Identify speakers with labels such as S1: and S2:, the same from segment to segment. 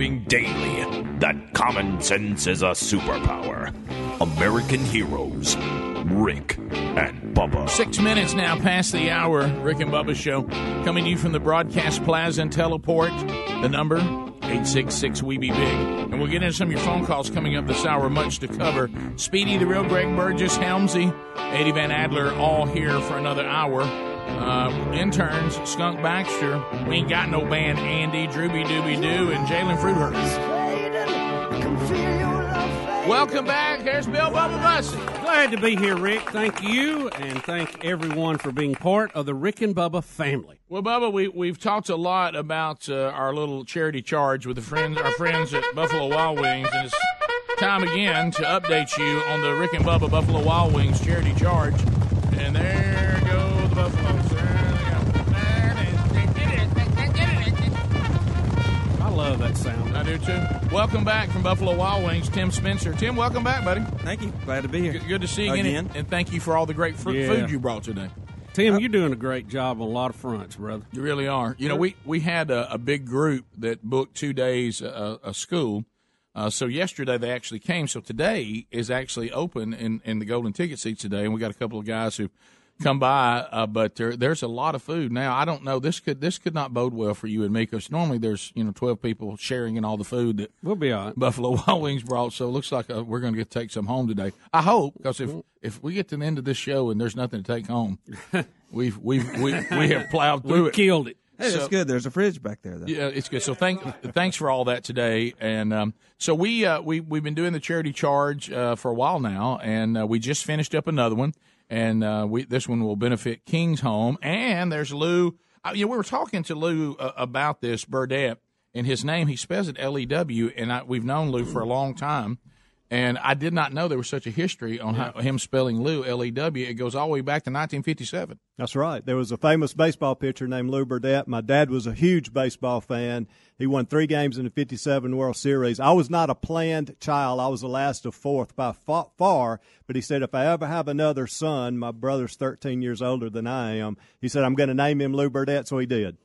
S1: proving daily that common sense is a superpower. American heroes, Rick and Bubba.
S2: Six minutes now past the hour. Rick and Bubba show coming to you from the broadcast plaza and teleport. The number 866 We Be Big. And we'll get into some of your phone calls coming up this hour. Much to cover. Speedy, the real Greg Burgess, Helmsy, Eddie Van Adler, all here for another hour. Uh, interns, Skunk Baxter, we ain't got no band, Andy, Drooby Dooby Doo, and Jalen Fruithurst. Welcome back. Here's Bill Bubba Bussey.
S3: Glad to be here, Rick. Thank you, and thank everyone for being part of the Rick and Bubba family.
S2: Well, Bubba, we we've talked a lot about uh, our little charity charge with the friends, our friends at Buffalo Wild Wings, and it's time again to update you on the Rick and Bubba Buffalo Wild Wings charity charge. And there
S3: love that sound.
S2: I do too. Welcome back from Buffalo Wild Wings, Tim Spencer. Tim, welcome back, buddy.
S4: Thank you. Glad to be here.
S2: Good, good to see you again,
S4: Again.
S2: and, and thank you for all the great fr-
S3: Yeah.
S2: food you brought today.
S3: Tim, you're doing a great job on a lot of fronts, brother.
S2: You really are. You know, we we had a, a big group that booked two days uh, a school. Uh, so yesterday they actually came. So today is actually open in, in the golden ticket seats today, and we got a couple of guys who come by. Uh, but there, there's a lot of food now. I don't know. This could this could not bode well for you and me because normally there's you know 12 people sharing in all the food that
S3: We'll be all right.
S2: Buffalo Wild Wings brought. So it looks like uh, we're going to get to take some home today. I hope because if if we get to the end of this show and there's nothing to take home, we've we've we, we have plowed through
S3: We
S2: it.
S3: killed it.
S4: Hey, that's
S2: So-
S4: good. There's a fridge back there, though.
S2: Yeah, it's good. So thank thanks for all that today. And um, so we uh, we we've been doing the charity charge uh, for a while now, and uh, we just finished up another one. And uh, we this one will benefit King's Home. And there's Lew. Uh, you know, we were talking to Lew uh, about this Burdette and his name. He spells it L E W, and I, we've known Lew for a long time. And I did not know there was such a history on how, him spelling Lew L E W. It goes all the way back to 1957.
S5: That's right. There was a famous baseball pitcher named Lew Burdette. My dad was a huge baseball fan. He won three games in the 57 World Series. I was not a planned child. I was the last of fourth by far. But he said, if I ever have another son, my brother's 13 years older than I am, he said, I'm going to name him Lew Burdette. So he did.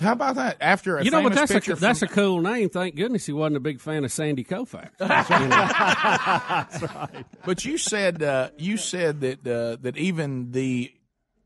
S2: How about that? After a
S3: You know, but that's
S2: pitcher
S3: a,
S2: from-
S3: that's a cool name. Thank goodness he wasn't a big fan of Sandy Koufax.
S2: But you said uh, you said that uh, that even the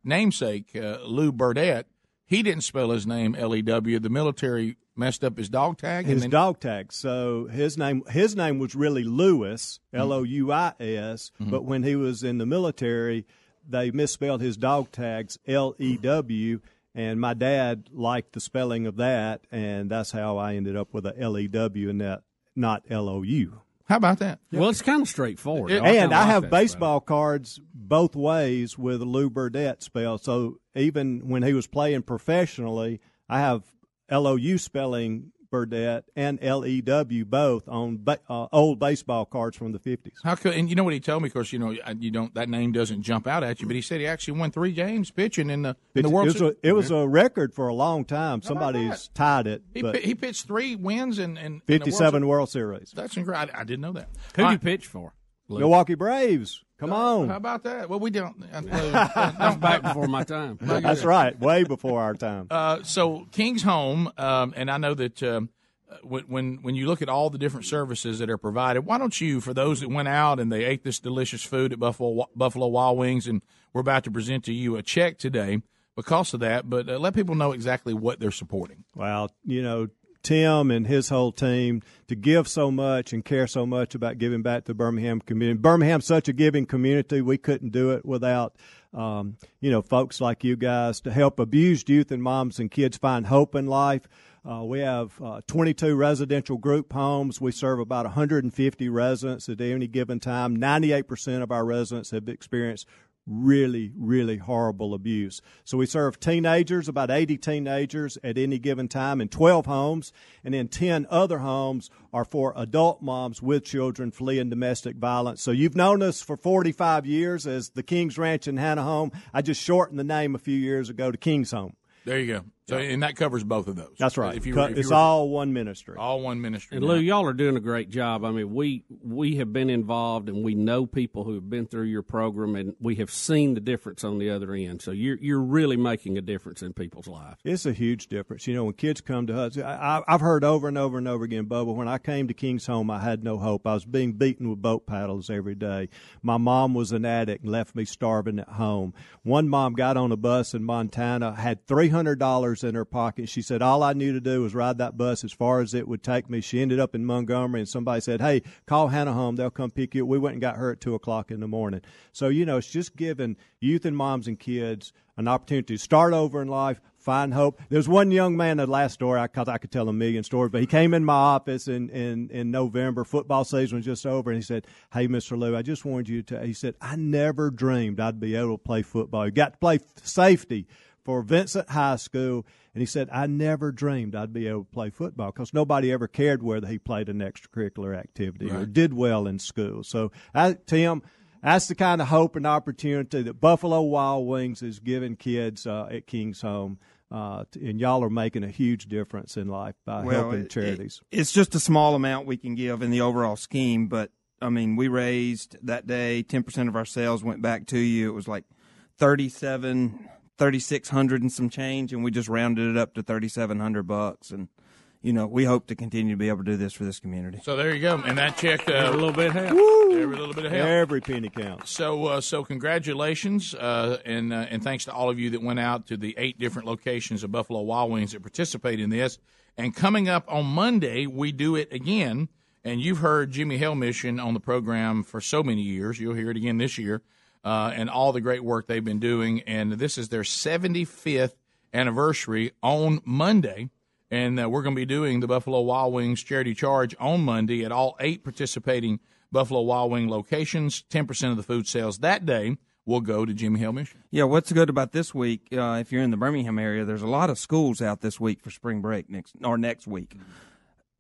S2: namesake uh, Lew Burdette, he didn't spell his name L E W. The military messed up his dog tag.
S5: His
S2: then,
S5: dog tag. So his name his name was really Lewis, L O U I S. But when he was in the military, they misspelled his dog tags L E W. And my dad liked the spelling of that, and that's how I ended up with a L E W and that not L O U.
S2: How about that?
S3: Well, it's kind of straightforward.
S2: It-
S3: I
S5: And I
S3: like
S5: have
S3: that spelling.
S5: baseball cards both ways with Lou Burdette spelled. So even when he was playing professionally, I have L O U spelling Burdette and L E W both on ba- uh, old baseball cards from the fifties.
S2: How could? And you know what he told me? Of course, you know you don't. That name doesn't jump out at you. But he said he actually won three games pitching in the in the
S5: It
S2: World
S5: was, a,
S2: Series.
S5: it was a record for a long time.
S2: How
S5: Somebody's tied it,
S2: He,
S5: but
S2: he pitched three wins in, in in the World
S5: fifty-seven World Series.
S2: That's incredible. I, I didn't know that.
S3: Who'd
S2: All
S3: you pitch for? Lew?
S5: Milwaukee Braves. Come on.
S2: How about that? Well, we don't. Uh,
S3: That's back before my time.
S5: That's right. Way before our time.
S2: Uh, so King's Home, um, and I know that um, uh, when, when when you look at all the different services that are provided, why don't you, for those that went out and they ate this delicious food at Buffalo Buffalo Wild Wings, and we're about to present to you a check today because of that, but uh, let people know exactly what they're supporting.
S5: Well, you know, Tim and his whole team to give so much and care so much about giving back to the Birmingham community. Birmingham's such a giving community. We couldn't do it without, um, you know, folks like you guys to help abused youth and moms and kids find hope in life. Uh, we have uh, 22 residential group homes. We serve about 150 residents at any given time. 98% of our residents have experienced really, really horrible abuse. So we serve teenagers, about 80 teenagers at any given time in 12 homes, and then 10 other homes are for adult moms with children fleeing domestic violence. So you've known us for 45 years as the King's Ranch in Hannah Home. I just shortened the name a few years ago to King's Home.
S2: There you go. So, and that covers both of those.
S5: That's right.
S2: If you, if
S5: it's
S2: you were-
S5: all one ministry.
S2: all one ministry.
S3: And
S2: now.
S3: Lew, y'all are doing a great job. I mean, we we have been involved, and we know people who have been through your program, and we have seen the difference on the other end. So you're you're really making a difference in people's lives.
S5: It's a huge difference. You know, when kids come to us, I, I- I've heard over and over and over again, Bubba, when I came to King's Home, I had no hope. I was being beaten with boat paddles every day. My mom was an addict and left me starving at home. One mom got on a bus in Montana, had $300 in her pocket. She said, All I knew to do was ride that bus as far as it would take me. She ended up in Montgomery, and somebody said, Hey, call Hannah home. They'll come pick you up. We went and got her at 2 o'clock in the morning. So, you know, it's just giving youth and moms and kids an opportunity to start over in life, find hope. There's one young man, the last story, I, I could tell a million stories, but he came in my office in, in, in November. Football season was just over, and he said, Hey, Mr. Lew, I just wanted you to, he said, I never dreamed I'd be able to play football. He got to play safety for Vincent High School, and he said, I never dreamed I'd be able to play football because nobody ever cared whether he played an extracurricular activity or did well in school. So, I, Tim, that's the kind of hope and opportunity that Buffalo Wild Wings is giving kids uh, at King's Home. Uh, and y'all are making a huge difference in life by helping
S6: it-
S5: charities.
S6: it- it's just a small amount we can give in the overall scheme, but I mean, we raised that day 10% of our sales went back to you. It was like 37 3600 and some change and we just rounded it up to 3700 bucks and you know, we hope to continue to be able to do this for this community.
S2: So there you go, and that check
S3: A
S2: uh,
S3: little bit help.
S2: every little bit of help.
S5: Every penny counts.
S2: So, uh, so congratulations, uh, and uh, and thanks to all of you that went out to the eight different locations of Buffalo Wild Wings that participate in this. And coming up on Monday, we do it again. And you've heard Jimmie Hale Mission on the program for so many years. You'll hear it again this year, uh, and all the great work they've been doing. And this is their 75th anniversary on Monday. And uh, we're going to be doing the Buffalo Wild Wings charity charge on Monday at all eight participating Buffalo Wild Wing locations. 10% of the food sales that day will go to Jimmie Hale Mission.
S6: Yeah, what's good about this week? Uh, if you're in the Birmingham area, there's a lot of schools out this week for spring break next or next week.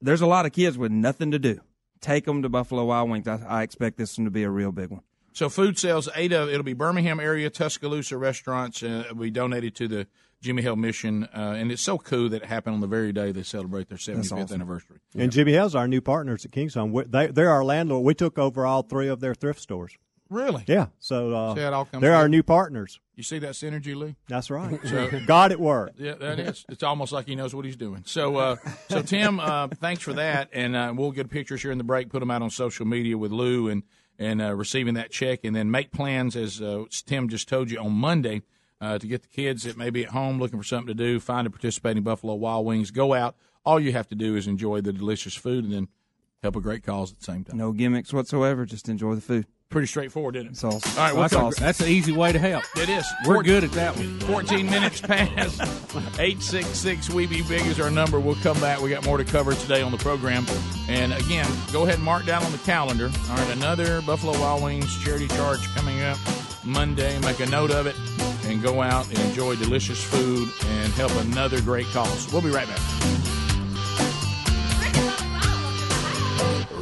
S6: There's a lot of kids with nothing to do. Take them to Buffalo Wild Wings. I, I expect this one to be a real big one.
S2: So food sales, eight of it'll be Birmingham area Tuscaloosa restaurants. Uh, we donated to the Jimmie Hale Mission, uh, and it's so cool that it happened on the very day they celebrate their 75th
S6: awesome.
S2: anniversary.
S5: And Jimmie Hale's our new partners at King's Home. We- They, they're our landlord. We took over all three of their thrift stores.
S2: Really?
S5: Yeah, so uh,
S2: See it all comes
S5: they're our new partners.
S2: You see that synergy, Lee?
S5: That's right.
S2: So-
S5: God at work.
S2: Yeah, that is. It's almost like he knows what he's doing. So, uh, so Tim, uh, thanks for that, and uh, we'll get pictures here in the break, put them out on social media with Lew, and and uh, receiving that check, and then make plans as uh, Tim just told you on Monday uh, to get the kids that may be at home looking for something to do, find a participating Buffalo Wild Wings, go out. All you have to do is enjoy the delicious food, and then help a great cause at the same time.
S6: No gimmicks whatsoever. Just enjoy the food.
S2: Pretty straightforward, isn't it?
S6: It's awesome.
S2: All right,
S3: Well, that's,
S2: awesome?
S3: a, that's an easy way to help.
S2: It is.
S3: We're
S2: Four-
S3: good at that one.
S2: 14 minutes past 866 We Be Big is our number. We'll come back. We got more to cover today on the program. And again, go ahead and mark down on the calendar. All right, another Buffalo Wild Wings charity charge coming up Monday. Make a note of it and go out and enjoy delicious food and help another great cause. We'll be right back.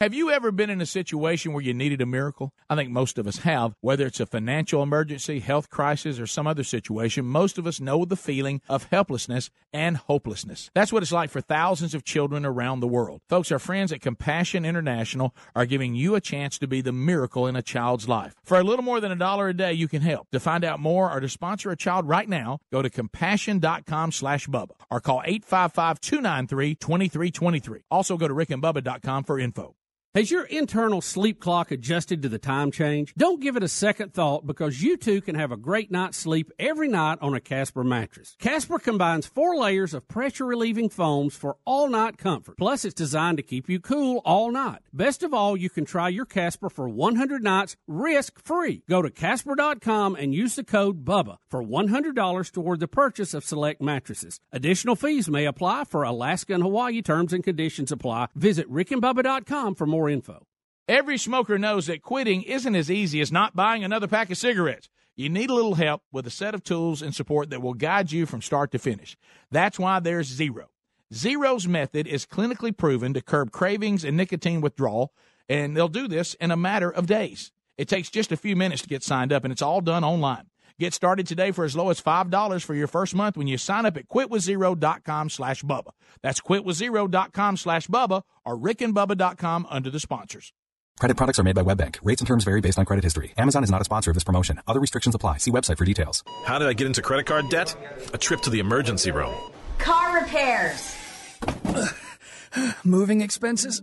S2: Have you ever been in a situation where you needed a miracle? I think most of us have. Whether it's a financial emergency, health crisis, or some other situation, most of us know the feeling of helplessness and hopelessness. That's what it's like for thousands of children around the world. Folks, our friends at Compassion International are giving you a chance to be the miracle in a child's life. For a little more than a dollar a day, you can help. To find out more or to sponsor a child right now, go to compassion.com slash Bubba or call 855-293-2323. Also go to rickandbubba.com for info.
S3: Has your internal sleep clock adjusted to the time change? Don't give it a second thought because you too can have a great night's sleep every night on a Casper mattress. Casper combines four layers of pressure relieving foams for all night comfort. Plus, it's designed to keep you cool all night. Best of all, you can try your Casper for 100 nights risk free. Go to Casper.com and use the code BUBBA for $100 toward the purchase of select mattresses. Additional fees may apply for Alaska and Hawaii terms and conditions apply. Visit rickandbubba.com for more info.
S2: Every smoker knows that quitting isn't as easy as not buying another pack of cigarettes. You need a little help with a set of tools and support that will guide you from start to finish. That's why there's Zero. Zero's method is clinically proven to curb cravings and nicotine withdrawal, and they'll do this in a matter of days. It takes just a few minutes to get signed up, and it's all done online. Get started today for as low as $5 for your first month when you sign up at quitwithzero.com slash Bubba. That's quitwithzero.com slash Bubba or rickandbubba.com under the sponsors.
S7: Credit products are made by WebBank. Rates and terms vary based on credit history. Amazon is not a sponsor of this promotion. Other restrictions apply. See website for details.
S8: How did I get into credit card debt? A trip to the emergency room.
S9: Car repairs.
S10: Moving expenses?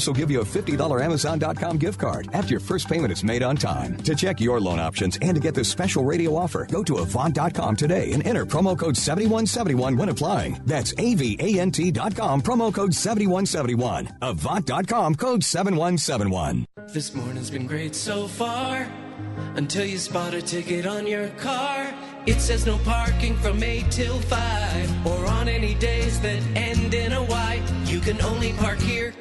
S11: give you a $50 Amazon.com gift card after your first payment is made on time. To check your loan options and to get this special radio offer, go to Avant.com today and enter promo code 7171 when applying. That's AVANT.com, promo code 7171. Avant.com, code 7171.
S10: This morning's been great so far until you spot a ticket on your car. It says no parking from 8 till 5 or on any days that end in a Y. You can only park here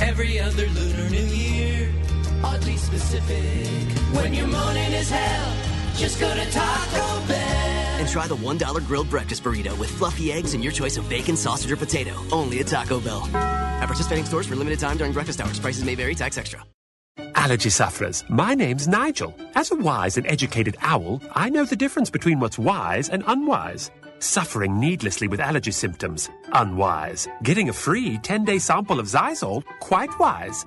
S10: every other Lunar New Year. Oddly specific. When your morning is hell, just go to Taco Bell.
S12: And try the $1 grilled breakfast burrito with fluffy eggs and your choice of bacon, sausage, or potato. Only at Taco Bell. At participating stores for limited time during breakfast hours. Prices may vary, tax extra.
S13: Allergy sufferers, my name's Nigel. As a wise and educated owl, I know the difference between what's wise and unwise. Suffering needlessly with allergy symptoms, unwise. Getting a free 10 day sample of Xyzal, quite wise.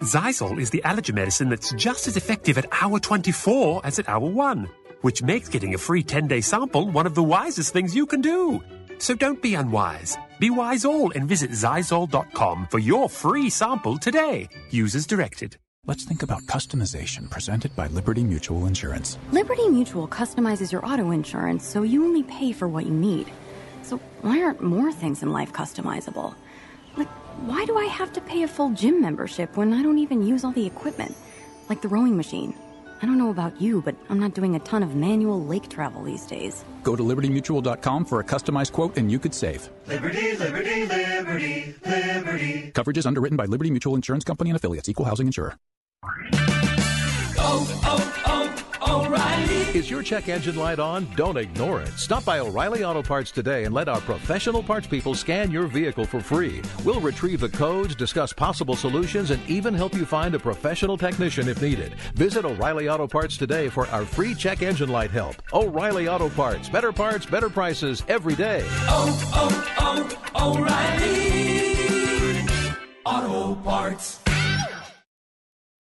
S13: Xyzal is the allergy medicine that's just as effective at hour 24 as at hour 1, which makes getting a free 10 day sample one of the wisest things you can do. So don't be unwise. Be wise all and visit Xyzal.com for your free sample today. Use as directed.
S14: Let's think about customization presented by Liberty Mutual Insurance.
S15: Liberty Mutual customizes your auto insurance so you only pay for what you need. So why aren't more things in life customizable? Like, why do I have to pay a full gym membership when I don't even use all the equipment? Like the rowing machine. I don't know about you, but I'm not doing a ton of manual lake travel these days.
S14: Go to libertymutual.com for a customized quote and you could save.
S16: Liberty, liberty, liberty, liberty.
S14: Coverage is underwritten by Liberty Mutual Insurance Company and affiliates, equal housing insurer.
S16: Oh, oh, oh, O'Reilly.
S17: Is your check engine light on? Don't ignore it. Stop by O'Reilly Auto Parts today and let our professional parts people scan your vehicle for free. We'll retrieve the codes, discuss possible solutions, and even help you find a professional technician if needed. Visit O'Reilly Auto Parts today for our free check engine light help. O'Reilly Auto Parts. Better parts, better prices every day.
S16: Oh, oh, oh, O'Reilly. Auto Parts.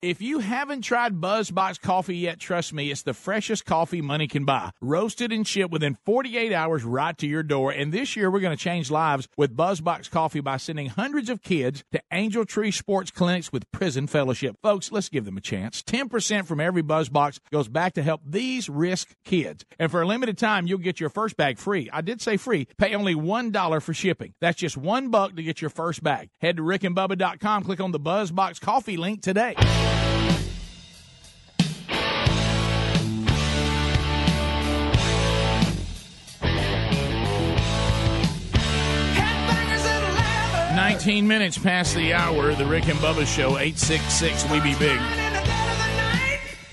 S2: If you haven't tried BuzzBox coffee yet, trust me, it's the freshest coffee money can buy. Roasted and shipped within 48 hours right to your door. And this year, we're going to change lives with BuzzBox coffee by sending hundreds of kids to Angel Tree Sports Clinics with Prison Fellowship. Folks, let's give them a chance. 10% from every BuzzBox goes back to help these risk kids. And for a limited time, you'll get your first bag free. I did say free. Pay only $1 for shipping. That's just one buck to get your first bag. Head to rickandbubba.com, click on the BuzzBox coffee link today. Nineteen minutes past the hour. The Rick and Bubba Show. Eight six six. We be big.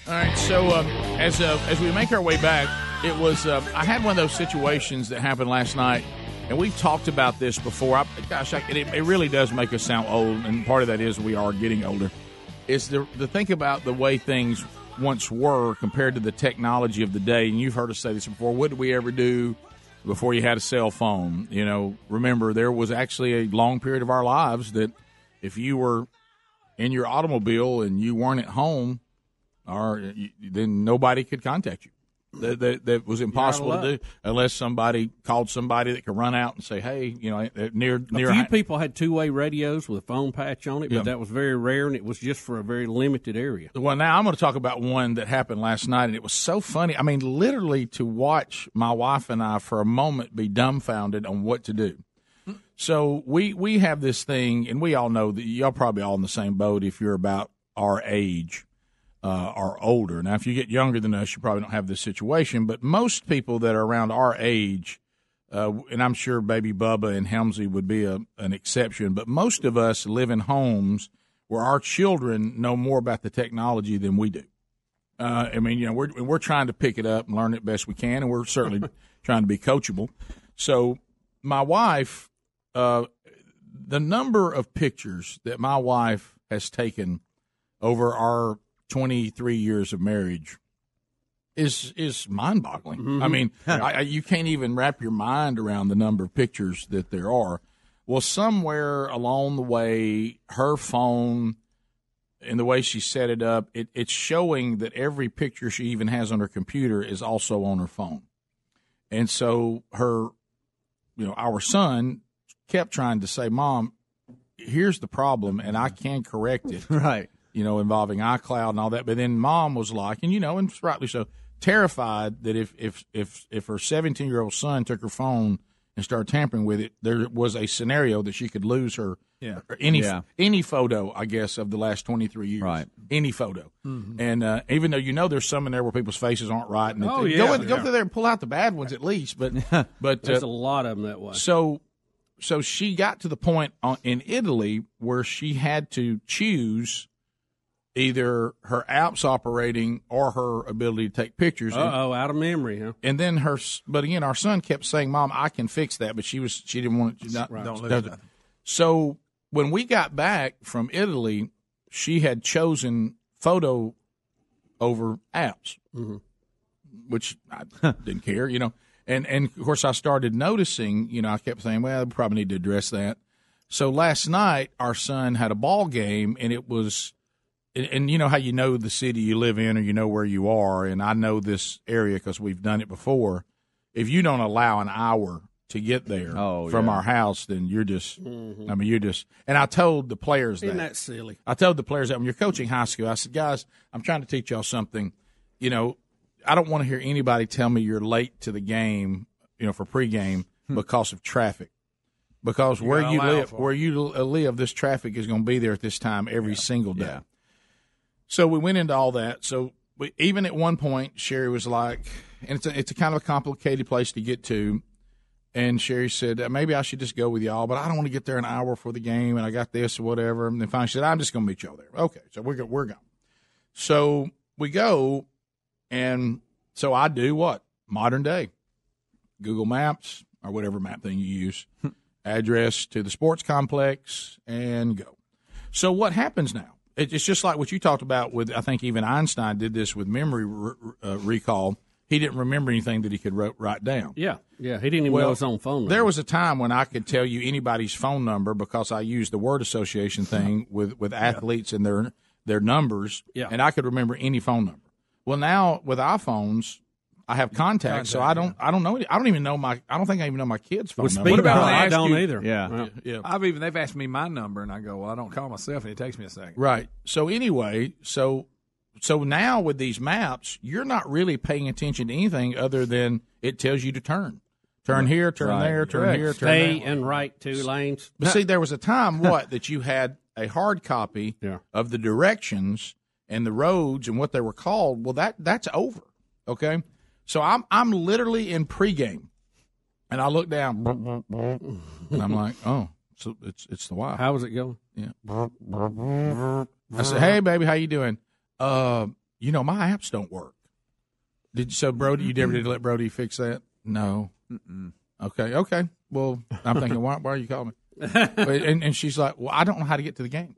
S2: All right. So uh, as uh, as we make our way back, it was uh, I had one of those situations that happened last night, and we've talked about this before. I, gosh, I, it, it really does make us sound old, and part of that is we are getting older. Is the the think about the way things once were compared to the technology of the day. And you've heard us say this before. What did we ever do before you had a cell phone? You know, remember there was actually a long period of our lives that if you were in your automobile and you weren't at home, or then nobody could contact you. That, that, that was impossible to do unless somebody called somebody that could run out and say, "Hey, you know, near near."
S3: A few people had two way radios with a phone patch on it, but
S2: Yeah.
S3: that was very rare, and it was just for a very limited area.
S2: Well, now I'm going to talk about one that happened last night, and it was so funny. I mean, literally to watch my wife and I for a moment be dumbfounded on what to do. So we we have this thing, and we all know that y'all probably all in the same boat if you're about our age. Uh, are older. Now, if you get younger than us, you probably don't have this situation. But most people that are around our age, uh, and I'm sure Baby Bubba and Helmsy would be a, an exception, but most of us live in homes where our children know more about the technology than we do. Uh, I mean, you know, we're we're trying to pick it up and learn it best we can, and we're certainly trying to be coachable. So, my wife, uh, the number of pictures that my wife has taken over our 23 years of marriage is is mind boggling. Mm-hmm. I mean, I, I, you can't even wrap your mind around the number of pictures that there are. Well, somewhere along the way, her phone and the way she set it up, it, it's showing that every picture she even has on her computer is also on her phone. And so her, you know, our son kept trying to say, "Mom, here's the problem, and I can correct it."
S4: Right.
S2: You know, involving iCloud and all that. But then mom was like, and you know, and rightly so, terrified that if if if if her 17 year old son took her phone and started tampering with it, there was a scenario that she could lose her
S4: Yeah.
S2: any
S4: Yeah.
S2: any photo, I guess, of the last 23 years. Right. Any photo.
S3: Mm-hmm.
S2: And uh, even though you know there's some in there where people's faces aren't right, and
S3: Oh, yeah.
S2: go, in, go through there and pull out the bad ones at least. But but
S3: There's
S2: uh,
S3: a lot of them that way.
S2: so so she got to the point on, in Italy where she had to choose either her apps operating or her ability to take pictures.
S3: Uh oh, out of memory, huh?
S2: And then her, but again, our son kept saying, "Mom, I can fix that," but she was she didn't want it. Not,
S3: Right.
S18: Don't lose
S2: doesn't.
S18: nothing.
S2: So when we got back from Italy, she had chosen photo over apps,
S3: Mm-hmm.
S2: which I didn't care, you know. And and of course, I started noticing, you know, I kept saying, "Well, we probably need to address that." So last night, our son had a ball game, and it was, and, and you know how you know the city you live in, or you know where you are, and I know this area because we've done it before. If you don't allow an hour to get there
S3: Oh,
S2: from
S3: yeah.
S2: our house, then you're just, I mean, you're just. And I told the players
S3: Isn't
S2: that.
S3: that silly?
S2: I told the players that when you're coaching high school, I said, guys, I'm trying to teach y'all something. You know, I don't want to hear anybody tell me you're late to the game, you know, for pregame because of traffic. Because
S18: Hmm. You
S2: where you live, where you live, this traffic is going to be there at this time every single day. So we went into all that. So we, even at one point, Sherry was like, and it's a, it's a kind of a complicated place to get to. And Sherry said, uh, maybe I should just go with y'all, but I don't want to get there an hour for the game, and I got this or whatever. And then finally she said, I'm just going to meet y'all there. Okay, so we're go- we're gone. So we go, and so I do what modern day Google Maps or whatever map thing you use, address to the sports complex, and go. So what happens now? It- It's just like what you talked about with. I think even Einstein did this with memory re- uh, recall. He didn't remember anything that he could wrote, write down.
S3: Yeah, yeah. He didn't even know his own phone number.
S2: There was a time when I could tell you anybody's phone number because I used the word association thing with, with athletes and their their numbers,
S3: Yeah.
S2: and I could remember any phone number. Well, now with iPhones, I have contacts, so I don't I don't know I don't even know my I don't think I even know my kids' phone
S3: With
S2: number.
S3: speed
S18: about
S3: dial,
S18: when they
S3: I don't
S18: you-
S3: either.
S2: Yeah, yeah.
S18: I've even they've asked me my number, and I go, "Well, I don't call myself," and it takes me a second.
S2: Right. So anyway, so so now with these maps, you're not really paying attention to anything other than it tells you to turn. Turn here, turn
S3: Right.
S2: there, turn
S3: Correct.
S2: here, turn
S3: Stay
S2: there.
S3: and right two lanes.
S2: But see, there was a time what that you had a hard copy
S3: Yeah.
S2: of the directions and the roads and what they were called. Well, that that's over. Okay, so I'm I'm literally in pregame, and I look down, and I'm like, oh, so it's it's the Y.
S3: How was it going?
S2: Yeah. I said, "Hey, baby, how you doing? Uh, you know, my apps don't work. Did so, Brody? You never did let Brody fix that? No. Okay, okay. Well, I'm thinking, why, why are you calling me? and and she's like, well, I don't know how to get to the game.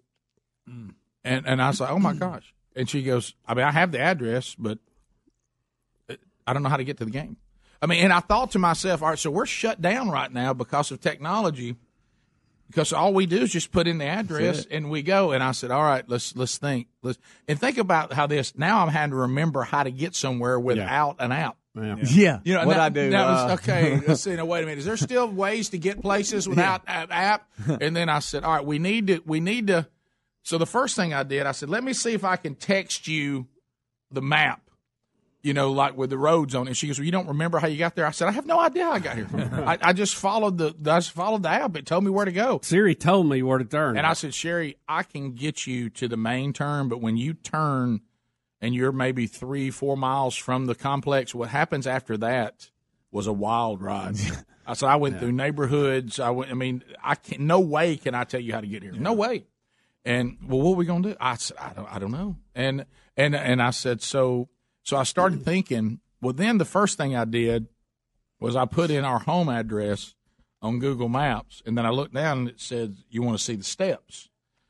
S2: And and I was like, oh my gosh. And she goes, I mean, I have the address, but I don't know how to get to the game. I mean, and I thought to myself, all right, so we're shut down right now because of technology because all we do is just put in the address and we go. And I said, all right, let's let's think. Let's and think about how this. Now I'm having to remember how to get somewhere without an app.
S3: Yeah.
S4: Yeah.
S2: You know,
S4: what
S2: now-
S4: I do.
S2: now
S4: uh,
S2: it's- okay, let's see. Now, wait a minute. Is there still ways to get places without an app? And then I said, all right, we need to. We need to. So the first thing I did, I said, let me see if I can text you the map. You know, like with the roads on it. She goes, well, you don't remember how you got there? I said, I have no idea how I got here. I, I just followed the. I just followed the app. It told me where to go.
S3: Siri told me where to turn.
S2: And I said, Sherry, I can get you to the main turn, but when you turn and you're maybe three, four miles from the complex. What happens after that was a wild ride. I so I went through neighborhoods. I went. I mean, I can no way can I tell you how to get here. No way. And well, what are we gonna do? I said, I don't, I don't know. And and and I said, so so I started thinking. Well, then the first thing I did was I put in our home address on Google Maps, and then I looked down and it said, "You want to see the steps."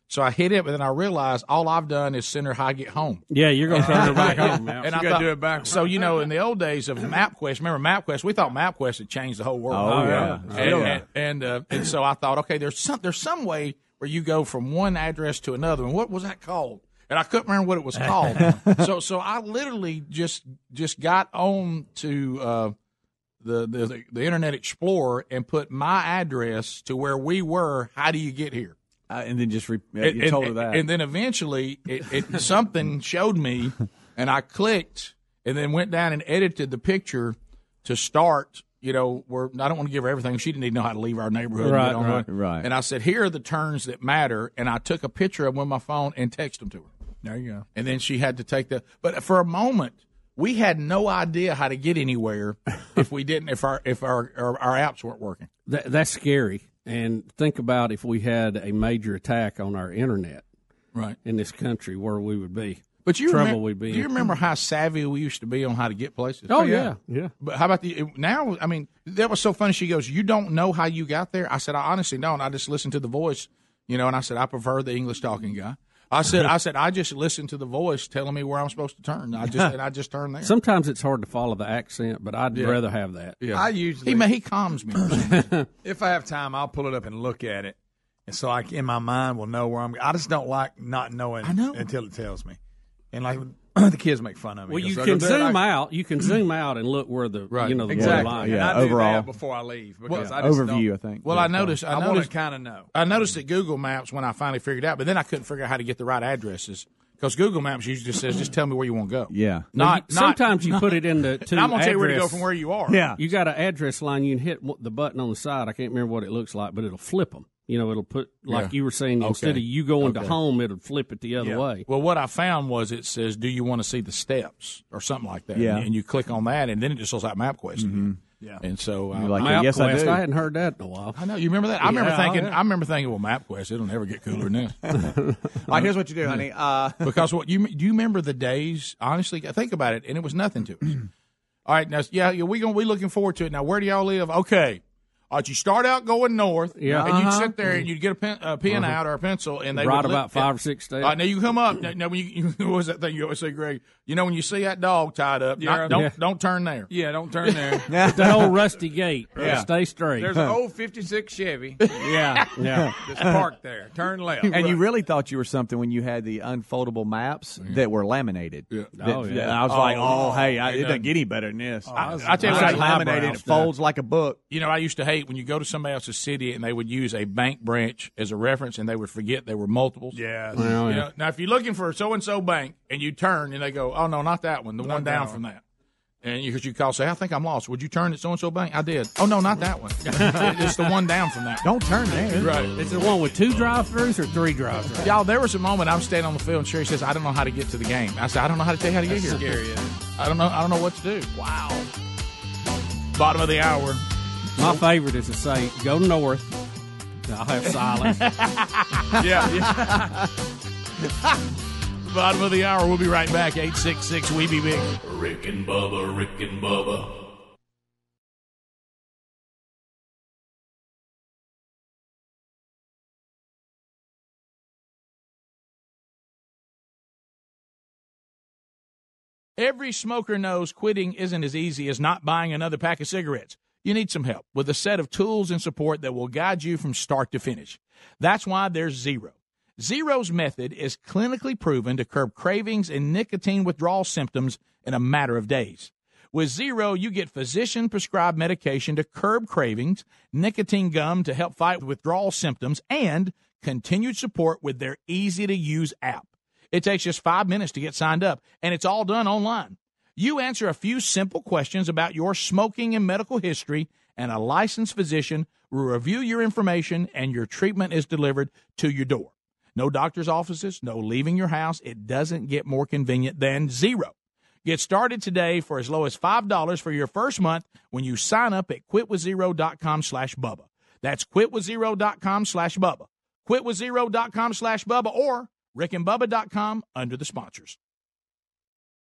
S2: So I hit it, but then I realized all I've done is send her how I get home.
S3: Yeah, you're gonna turn her back
S2: Yeah.
S3: home.
S2: And
S3: You
S2: I
S3: gotta
S2: thought,
S3: do it backwards.
S2: So you know, in the old days of MapQuest, remember MapQuest? We thought MapQuest had changed the whole world.
S18: Oh, yeah.
S2: And,
S18: Still.
S2: and, and, uh, and so I thought, okay, there's some there's some way where you go from one address to another. And what was that called? And I couldn't remember what it was called. so so I literally just just got on to uh, the, the the Internet Explorer and put my address to where we were. How do you get here?
S19: Uh, and then just re- yeah,
S2: And-
S19: you
S2: and-
S19: told her that.
S2: And then eventually, it, it something showed me, and I clicked, and then went down and edited the picture to start. You know, where I don't want to give her everything. She didn't even know how to leave our neighborhood.
S19: Right, right, right.
S2: And I said, "Here are the turns that matter," and I took a picture of them with my phone and texted them to her.
S18: There you go.
S2: And then she had to take the. But for a moment, we had no idea how to get anywhere if we didn't. If our if our our, our apps weren't working.
S3: That, that's scary. And think about if we had a major attack on our internet,
S2: right,
S3: in this country, where we would be.
S2: But you
S3: trouble
S2: remember,
S3: we'd be.
S2: do you remember how savvy we used to be on how to get places?
S3: Oh, yeah, yeah.
S2: But how about the now? I mean, that was so funny. She goes, "You don't know how you got there." I said, "I honestly don't. I just listened to the voice, you know." And I said, "I prefer the English talking guy." I said, "I said I just listened to the voice telling me where I'm supposed to turn. I just and I just turned there."
S3: Sometimes it's hard to follow the accent, but I'd
S2: Yeah.
S3: rather have that.
S2: Yeah.
S18: I usually
S2: he ma- he calms me.
S18: if I have time, I'll pull it up and look at it, and so I in my mind will know where I'm. I just don't like not knowing
S2: I know.
S18: until it tells me, and like the kids make fun of me.
S3: Well, you can
S18: I go, "Dad,
S3: zoom
S18: I-"
S3: out. You can zoom out and look where the
S2: Right.
S3: you know the
S18: exactly.
S3: line.
S18: And I do that before I leave because I just don't-
S2: Well, I noticed. I,
S18: I
S2: noticed
S18: to kind of know.
S2: I noticed at Google Maps when I finally figured out, but then I couldn't figure out how to get the right addresses because Google Maps usually just says, "Just tell me where you want to go."
S19: Yeah.
S2: Not,
S3: You-
S2: not-
S3: sometimes you
S2: not-
S3: put it in the. To
S2: I'm gonna tell you where to go from where you are. Yeah.
S3: You got an address line. You can hit the button on the side. I can't remember what it looks like, but it'll flip them. You know, it'll put like
S2: Yeah.
S3: you were saying instead
S2: Okay.
S3: of you going to home, it'll flip it the other
S2: Yeah.
S3: way.
S2: Well, what I found was it says, "Do you want to see the steps?" or something like that.
S3: Yeah.
S2: and you click on that, and then it just looks like MapQuest. again.
S18: Yeah,
S2: and so uh,
S19: like,
S3: MapQuest,
S19: yes, I do.
S3: I hadn't heard that in a while.
S2: I know you remember that. I remember thinking.
S3: oh, yeah.
S2: I remember thinking, well, MapQuest, it'll never get cooler than this.
S19: All right, here's what you do, honey. Uh,
S2: because what you do you remember the days? Honestly, think about it, and it was nothing to us. All right, now yeah, yeah, we gonna we looking forward to it. Now, where do y'all live? Okay. All right, you start out going north,
S3: Yeah.
S2: and you'd
S3: Uh-huh.
S2: sit there and you'd get a pen, a pen
S3: Uh-huh.
S2: out or a pencil, and they
S3: Write
S2: would
S3: about five or six steps.
S2: All right, now you come up. Now, now when you, what was that thing you always say, Greg? You know when you see that dog tied up,
S18: Yeah.
S2: not- don't
S18: Yeah.
S2: don't turn there.
S18: Yeah, don't turn there.
S3: that old rusty gate.
S18: Yeah.
S3: Stay straight.
S18: There's an old '56 Chevy.
S3: Yeah, yeah.
S18: Just parked there. Turn left.
S19: and you really thought you were something when you had the unfoldable maps that were laminated.
S2: Yeah.
S19: That-
S3: Oh, yeah.
S19: I was like,
S2: Oh,
S19: oh, hey, I,
S2: it
S19: it doesn't
S2: doesn't-
S19: get any better than this.
S2: I-
S19: was-
S2: I tell you what, I-
S19: laminated. It folds like a book.
S2: You know, I used to hate when you go to somebody else's city and they would use a bank branch as a reference and they would forget there were multiples.
S18: Yeah.
S3: Well,
S2: You know, now, if you're looking for so and so bank and you turn and they go, oh no, not that one, the one down
S18: that
S2: from that, and you, 'cause you call, say, I think I'm lost. Would you turn at so and so bank? I did. Oh no, not that one. it's the one down from that.
S19: Don't turn there.
S2: Right.
S3: Is it one with two drive-throughs or three drive-throughs?
S2: Y'all, there was a moment I'm standing on the field and Sherry says, I don't know how to get to the game. I said, I don't know how to tell you how to get here.
S18: Scary. Isn't it?
S2: I don't know. I don't know what to do. Wow. Bottom of the hour.
S3: My favorite is to say, "Go north." I'll have silence.
S2: yeah. yeah. Bottom of the hour. We'll be right back. 866 We Be Big.
S16: Rick and Bubba, Rick and Bubba.
S2: Every smoker knows quitting isn't as easy as not buying another pack of cigarettes. You need some help with a set of tools and support that will guide you from start to finish. That's why there's Zero. Zero's method is clinically proven to curb cravings and nicotine withdrawal symptoms in a matter of days. With Zero, you get physician prescribed medication to curb cravings, nicotine gum to help fight withdrawal symptoms, and continued support with their easy to use app. It takes just five minutes to get signed up, and it's all done online. You answer a few simple questions about your smoking and medical history, and a licensed physician will review your information, and your treatment is delivered to your door. No doctor's offices, no leaving your house. It doesn't get more convenient than zero. Get started today for as low as $5 for your first month when you sign up at quitwithzero.com slash Bubba. That's quitwithzero.com slash Bubba. Quitwithzero.com slash Bubba or rickandbubba.com under the sponsors.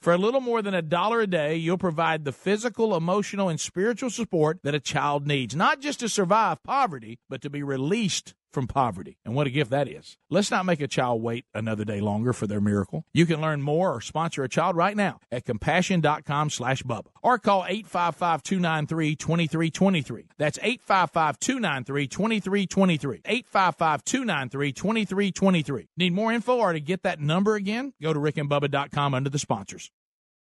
S2: For a little more than a dollar a day, you'll provide the physical, emotional, and spiritual support that a child needs, not just to survive poverty, but to be released from poverty. And what a gift that is. Let's not make a child wait another day longer for their miracle. You can learn more or sponsor a child right now at compassion.com slash Bubba or call 855-293-2323. That's 855-293-2323. 855-293-2323. Need more info or to get that number again? Go to rickandbubba.com under the sponsors.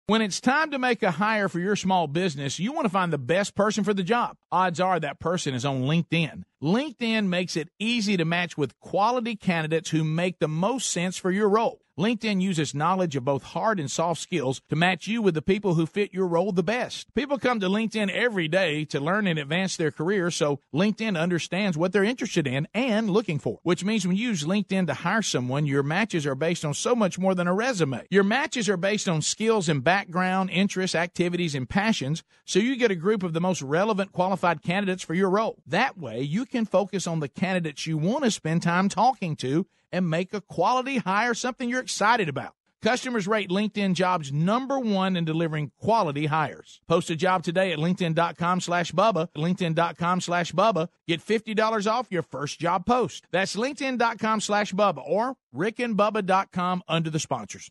S2: When it's time to make a hire for your small business, you want to find the best person for the job. Odds are that person is on LinkedIn. LinkedIn makes it easy to match with quality candidates who make the most sense for your role. LinkedIn uses knowledge of both hard and soft skills to match you with the people who fit your role the best. People come to LinkedIn every day to learn and advance their career, so LinkedIn understands what they're interested in and looking for, which means when you use LinkedIn to hire someone, your matches are based on so much more than a resume. Your matches are based on skills and background, interests, activities, and passions, so you get a group of the most relevant qualified candidates for your role. That way, you can focus on the candidates you want to spend time talking to and make a quality hire something you're excited about. Customers rate LinkedIn jobs number one in delivering quality hires. Post a job today at LinkedIn.com slash Bubba. LinkedIn.com slash Bubba. Get $50 off your first job post. That's LinkedIn.com slash Bubba or RickandBubba.com under the sponsors.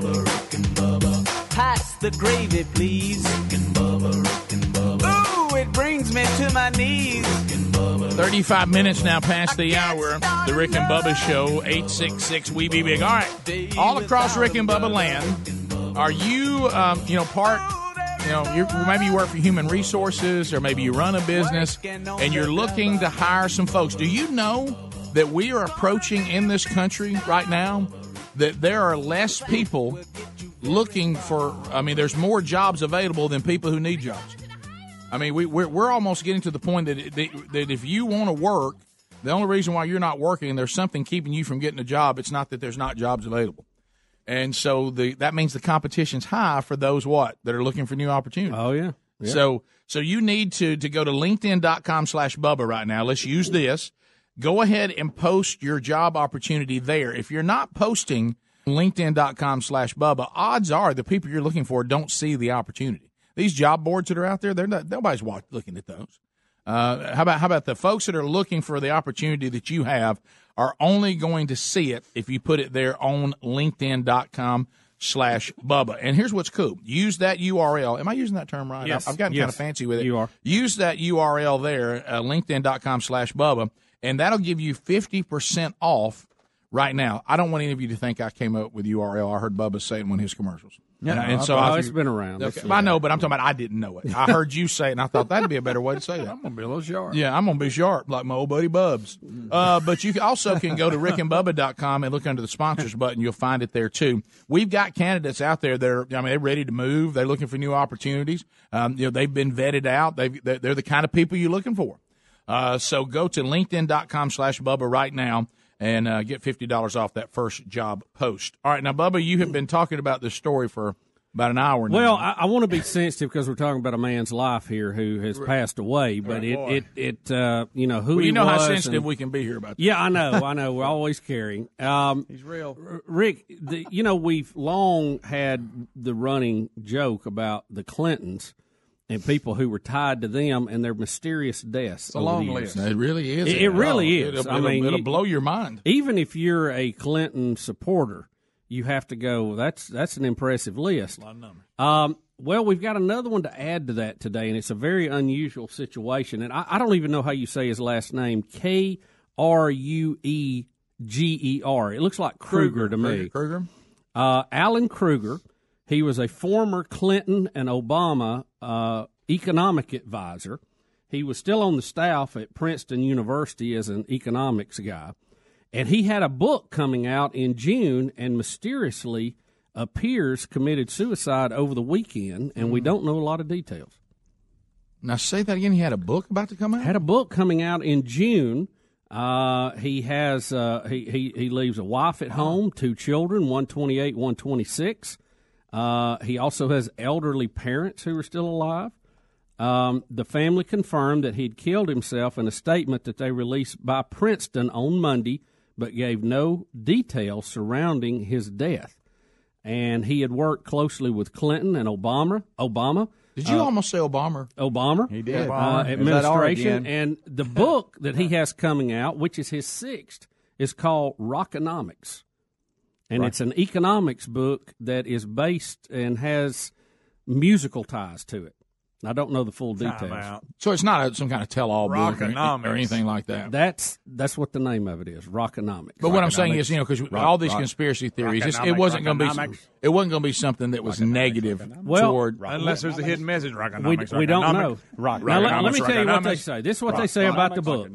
S9: To the hi
S20: Pass the gravy, please. Ooh, it brings me to my knees.
S2: 35 minutes now past the hour. The Rick and Bubba Show, 866 We Be Big. All right. All across Rick and Bubba land, are you, um, you know, part, you know, you maybe you work for human resources or maybe you run a business and you're looking to hire some folks. Do you know that we are approaching in this country right now that there are less people looking for, I mean, there's more jobs available than people who need jobs. I mean, we, we're we're almost getting to the point that that, that if you want to work, the only reason why you're not working, and there's something keeping you from getting a job. It's not that there's not jobs available. And so the that means the competition's high for those what that are looking for new opportunities.
S3: Oh yeah. Yeah.
S2: So so you need to to go to linkedin.com slash Bubba right now. Let's use this. Go ahead and post your job opportunity there. If you're not posting linkedin.com slash Bubba, odds are the people you're looking for don't see the opportunity. These job boards that are out there, they're not nobody's watch, looking at those. Uh, how about how about the folks that are looking for the opportunity that you have are only going to see it if you put it there on LinkedIn.com slash Bubba. And here's what's cool. Use that URL. Am I using that term right?
S3: Yes.
S2: I've gotten kind of fancy with it.
S3: You are.
S2: Use that URL there, uh, LinkedIn.com slash Bubba, and that'll give you 50% off right now. I don't want any of you to think I came up with URL. I heard Bubba say it in one of his commercials.
S3: Yeah,
S2: and, and so
S3: I- it's been around.
S2: Okay, I know, but I'm talking about I didn't know it. I heard you say it, and I thought that'd be a better way to say that.
S18: I'm gonna be a little sharp.
S2: Yeah, I'm gonna be sharp like my old buddy Bubs. Uh, but you also can go to rickandbubba.com and look under the sponsors button. You'll find it there too. We've got candidates out there that are, I mean, they're ready to move. They're looking for new opportunities. Um, you know, they've been vetted out. They've, they're the kind of people you're looking for. Uh, so go to linkedin.com slash Bubba right now and uh, get $50 off that first job post. All right. Now, Bubba, you have been talking about this story for about an hour now.
S3: Well, I, I want to be sensitive because we're talking about a man's life here who has passed away. But
S2: Oh,
S3: it, it, it, uh, you know, who
S2: Well, you
S3: he
S2: know how sensitive
S3: and-
S2: we can be here about that.
S3: Yeah, I know, I know. We're always caring. Um,
S18: He's real.
S3: R- Rick, the, you know, we've long had the running joke about the Clintons and people who were tied to them and their mysterious deaths.
S2: It's a
S3: over the
S2: long list. It really is.
S3: It, it really
S2: Oh,
S3: is.
S2: it'll-
S3: I
S2: it'll-
S3: mean,
S2: it'll blow your mind.
S3: Even if you're a Clinton supporter, you have to go. That's that's an impressive list. Um, well, we've got another one to add to that today, and it's a very unusual situation. And I, I don't even know how you say his last name. K R U E G E R. It looks like Kruger, to me.
S2: Kruger.
S3: Uh, Alan Krueger. He was a former Clinton and Obama uh, economic advisor. He was still on the staff at Princeton University as an economics guy. And he had a book coming out in June and mysteriously appears committed suicide over the weekend, and we don't know a lot of details.
S2: Now, say that again. He had a book about to come out?
S3: Had a book coming out in June. Uh, he has uh, he, he he leaves a wife at home, two children, one twenty eight, one twenty six. Uh, he also has elderly parents who are still alive. Um, the family confirmed that he'd killed himself in a statement that they released by Princeton on Monday, but gave no details surrounding his death. And he had worked closely with Clinton and Obama. Obama.
S2: Did you
S3: Uh,
S2: almost say Obama?
S3: Obama.
S19: He did.
S3: Uh,
S19: Obama. There's
S3: administration. And the book that he has coming out, which is his sixth, is called Rockonomics. And
S2: Right.
S3: it's an economics book that is based and has musical ties to it. I don't know the full details.
S2: So it's not a, some kind of tell-all book or,
S18: Rockonomics.
S2: or anything like that.
S3: That's that's what the name of it is, Rockonomics.
S2: But what I'm saying is, you know, because all these
S3: rock-
S2: conspiracy theories, it's, it wasn't going to be it wasn't going to be something that was negative
S3: Well,
S2: toward.
S18: Unless there's a hidden message.
S3: we,
S18: Rockonomics,
S3: we don't know.
S18: Rock-
S3: now, let, let me tell you what they say. This is what they say about the book.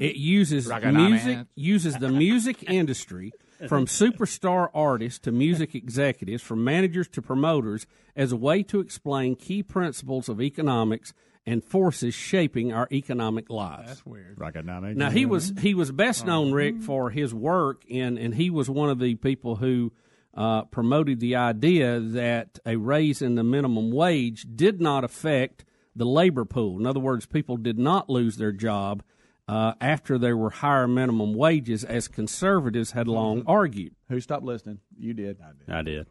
S3: It uses music, uses the music industry from superstar artists to music executives, from managers to promoters, as a way to explain key principles of economics and forces shaping our economic lives.
S18: That's weird.
S19: Rockonomics.
S3: Now he was he was best known, Rick, for his work in, and he was one of the people who uh, promoted the idea that a raise in the minimum wage did not affect the labor pool. In other words, people did not lose their job uh, after there were higher minimum wages, as conservatives had long argued.
S19: Who stopped listening? You did.
S3: I did.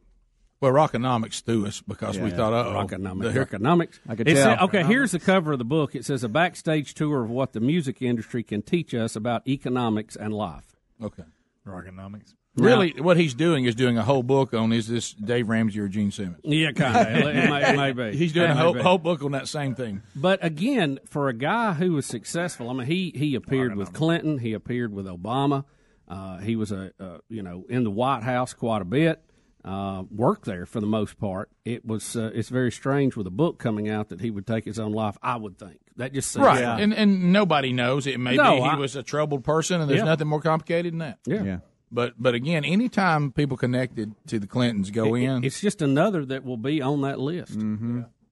S2: Well, Rockonomics threw us because we thought, oh,
S3: Rockonomics. Economics.
S19: I could
S3: It
S19: tell.
S3: said- okay, here's the cover of the book. It says a backstage tour of what the music industry can teach us about economics and life.
S2: Okay.
S18: Rockonomics.
S2: Really, what he's doing is doing a whole book on is this Dave Ramsey or Gene Simmons?
S3: Yeah, kind of. It, it may, may be.
S2: He's doing
S3: It
S2: a whole, whole book on that same thing.
S3: But again, for a guy who was successful, I mean, he he appeared with Clinton, he appeared with Obama, uh, he was a uh, you know in the White House quite a bit, uh, worked there for the most part. It was uh, it's very strange with a book coming out that he would take his own life. I would think that just seems
S2: Right. And and nobody knows. It may
S3: No,
S2: be he
S3: I-
S2: was a troubled person, and there's
S3: Yeah.
S2: nothing more complicated than that.
S3: Yeah.
S19: Yeah.
S2: But but again, anytime people connected to the Clintons go
S3: It-
S2: in,
S3: It's just another that will be on that list.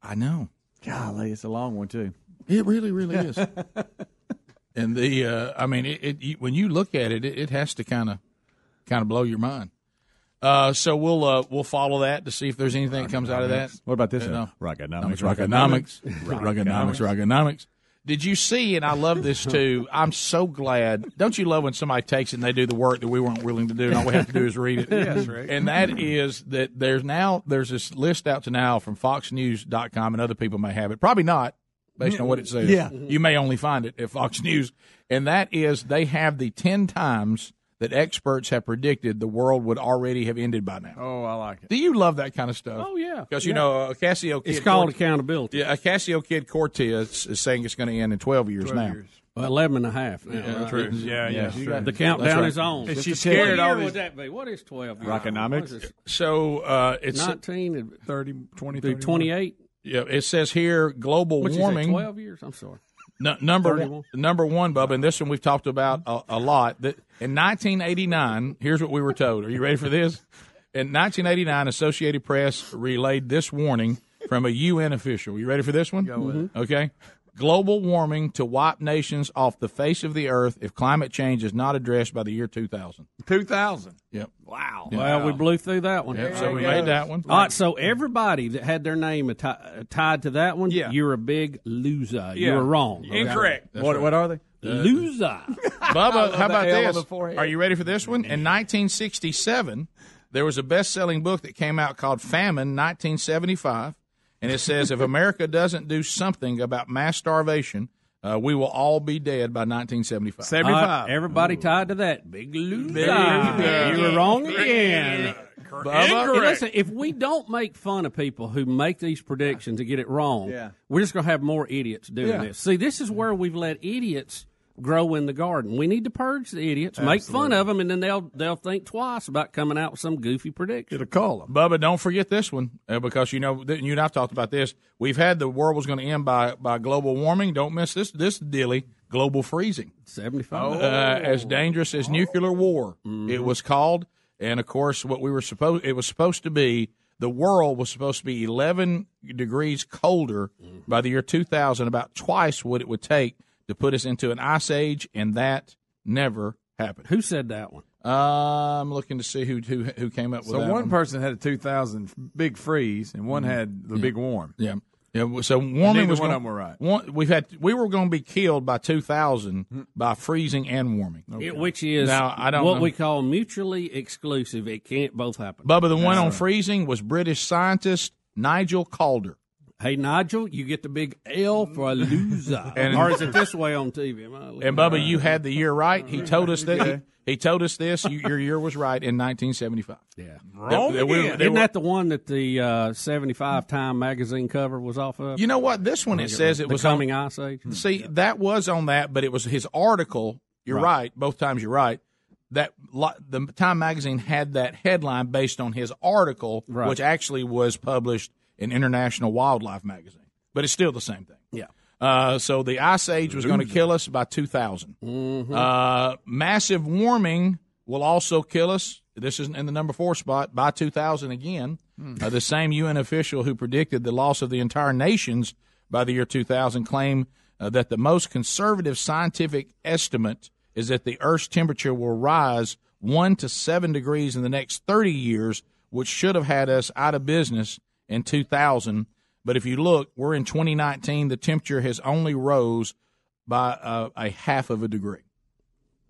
S2: I know.
S19: Golly, it's a long one too.
S2: It really, really is. and the, uh, I mean, it, it, you, when you look at it, it, it has to kind of, kind of blow your mind. Uh, so we'll uh, we'll follow that to see if there's anything that comes out of that.
S19: What about this
S2: You
S19: one?
S2: know?
S19: Rockonomics,
S2: Rockonomics,
S19: rockonomics.
S2: Rockonomics, Rockonomics. Did you see? And I love this too. I'm so glad. Don't you love when somebody takes it and they do the work that we weren't willing to do, and all we have to do is read it?
S18: Yes, Rick.
S2: And that is that there's now there's this list out to now from FoxNews.com, and other people may have it. Probably not, based on what it says.
S18: Yeah.
S2: you may only find it at Fox News, and that is they have the ten times that experts have predicted the world would already have ended by now.
S18: Oh, I like it.
S2: Do you love that kind of stuff?
S3: Oh, yeah.
S2: because you know Ocasio. Kid
S3: It's called
S2: Cort-
S3: accountability.
S2: Yeah, Ocasio Kid Cortez is saying it's going to end in twelve years
S3: 12
S2: now.
S3: years. Well, 11 and a half now.
S2: Yeah,
S3: right?
S2: true. Yeah, yeah,
S3: You
S2: true.
S3: got- The countdown
S2: right.
S3: is on.
S2: And she's
S3: What
S2: scared
S3: year
S2: all
S3: would that be? What is 12 years?
S19: Rockonomics?
S3: What is this?
S2: So uh, it's
S3: 19 and
S18: 30, 20,
S3: do 28.
S2: Yeah, it says here global
S3: Which is it,
S2: warming.
S3: 12 years? I'm sorry.
S2: No, number
S3: 31.
S2: one, number one, Bubba, and this one we've talked about a, a lot. That in 1989, here's what we were told. Are you ready for this? In 1989, Associated Press relayed this warning from a UN official. You ready for this one?
S18: Go with it.
S2: Okay. Global warming to wipe nations off the face of the earth if climate change is not addressed by the year 2000.
S18: 2000.
S2: Yep.
S18: Wow.
S3: Well, we blew through that one.
S2: Yep, so we made that one.
S3: All right, so everybody that had their name atti- tied to that one,
S18: Yeah.
S3: you're a big loser.
S18: Yeah.
S3: You were wrong. okay?
S18: Incorrect.
S19: What,
S2: right.
S19: what are they?
S3: Uh, loser.
S2: Bubba, how about
S19: the L
S2: this? Are you ready for this one? In 1967, there was a best-selling book that came out called Famine 1975, and it says if America doesn't do something about mass starvation, uh, we will all be dead by 1975.
S18: 75.
S3: All right, everybody tied to that. Big loser.
S2: Big loser.
S3: You were wrong again.
S2: Bubba,
S3: listen, if we don't make fun of people who make these predictions and get it wrong,
S19: Yeah.
S3: we're just going to have more idiots doing
S18: Yeah.
S3: this. See, this is where we've let idiots grow in the garden. We need to purge the idiots, make fun of them, and then they'll they'll think twice about coming out with some goofy prediction.
S18: Get a call 'em.
S2: Bubba, don't forget this one uh, because you know th- you and I've talked about this. We've had the world was going to end by by global warming. Don't miss this this dilly global freezing.
S3: Seventy five.
S2: uh, as dangerous as nuclear war. It was called, and of course, what we were supposed it was supposed to be. The world was supposed to be 11 degrees colder by the year 2000, about twice what it would take to put us into an ice age, and that never happened.
S3: Who said that one?
S2: Uh, I'm looking to see who who who came up with
S18: So
S2: that
S18: one person had a 2000 big freeze, and one had the big warm.
S2: Yeah. Yeah, so warming was
S18: one
S2: gonna-
S18: of them were right.
S2: One, we've had we were going to be killed by 2000 by freezing and warming.
S3: It- which is
S2: Now, I don't
S3: what
S2: know.
S3: we call mutually exclusive. It can't both happen.
S2: Bubba, the one on freezing was British scientist Nigel Calder.
S3: Hey Nigel, you get the big L for a loser.
S2: And-
S3: or is it this way on TV?
S2: And Bubba, you had the year right. He told us that. He, he told us this. You, your year was right in 1975.
S3: Yeah.
S2: Wrong That- that we-
S3: Isn't
S2: were-
S3: that the one that the uh, 75 Time magazine cover was off of?
S2: You know what? This one it says it
S3: the
S2: was on-
S3: coming ice age.
S2: See, that was on that, but it was his article. You're right.
S3: Right.
S2: Both times you're right. That the Time magazine had that headline based on his article,
S3: Right.
S2: which actually was published in International Wildlife magazine. But it's still the same thing.
S3: Yeah.
S2: Uh, so the ice age was going to kill us by 2000.
S3: Mm-hmm.
S2: Uh, massive warming will also kill us. This is in the number four spot by 2000 again. Uh, the same UN official who predicted the loss of the entire nations by the year 2000 claimed uh, that the most conservative scientific estimate is that the Earth's temperature will rise one to seven degrees in the next 30 years, which should have had us out of business in 2000. But if you look, we're in 2019. The temperature has only rose by uh, a half of a degree.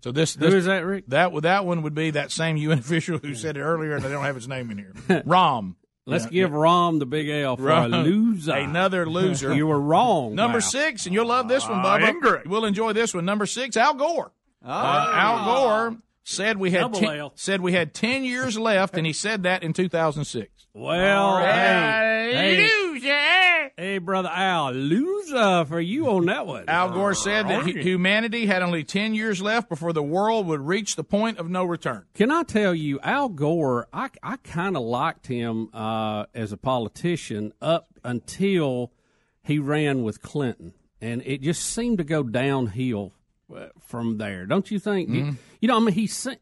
S2: So this,
S3: Who
S2: this
S3: is that, Rick?
S2: that would that one would be that same UN official who said it earlier, and they don't have his name in here. Rom.
S3: Let's
S2: Yeah,
S3: give Rom the big L for
S2: Rom.
S3: a loser.
S2: Another loser.
S3: you were wrong.
S2: Number
S3: now.
S2: six, and you'll love this one, Bubba.
S18: incorrect.
S2: We'll enjoy this one. Number six, Al Gore. Uh, Al Gore said we had
S3: Double
S2: ten,
S3: L.
S2: said we had ten years left, and he said that in 2006.
S3: Well, hey, hey,
S2: loser.
S3: hey, brother Al, loser for you on that one.
S2: Al Gore said that hu- humanity had only ten years left before the world would reach the point of no return.
S3: Can I tell you, Al Gore? I, I kind of liked him uh, as a politician up until he ran with Clinton, and it just seemed to go downhill from there. Don't you think? You, you know, I mean, he se-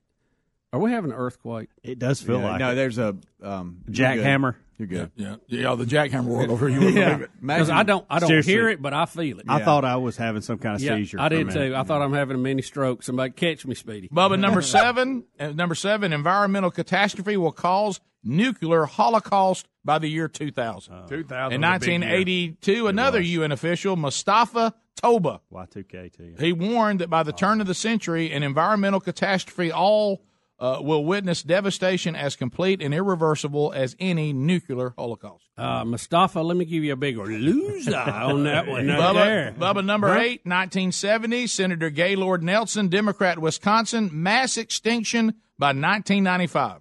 S3: Are we having an earthquake?
S21: It does feel
S19: Yeah,
S21: like
S19: no,
S21: it.
S19: there's a um,
S21: Jackhammer.
S19: You're good.
S2: Yeah, yeah, the jackhammer world over here. You
S21: Yeah.
S3: Because I don't, I don't
S21: Seriously.
S3: hear it, but I feel it.
S21: I thought I was having some kind of
S3: Yeah,
S21: seizure.
S3: I did
S21: minute.
S3: too. I thought I'm having a mini stroke. Somebody catch me, Speedy.
S2: Bubba, number seven. uh, number seven, environmental catastrophe will cause nuclear holocaust by the year 2000.
S18: 2000
S2: In
S18: was a big year.
S2: 1982, another UN official, Mustafa Tolba,
S21: Y2K to you.
S2: he warned that by the turn of the century, an environmental catastrophe all uh, will witness devastation as complete and irreversible as any nuclear holocaust.
S3: Uh, Mustafa, let me give you a big loser on that one. Right there.
S2: Bubba, Bubba, number
S3: Huh?
S2: eight, 1970, Senator Gaylord Nelson, Democrat, Wisconsin, mass extinction by 1995.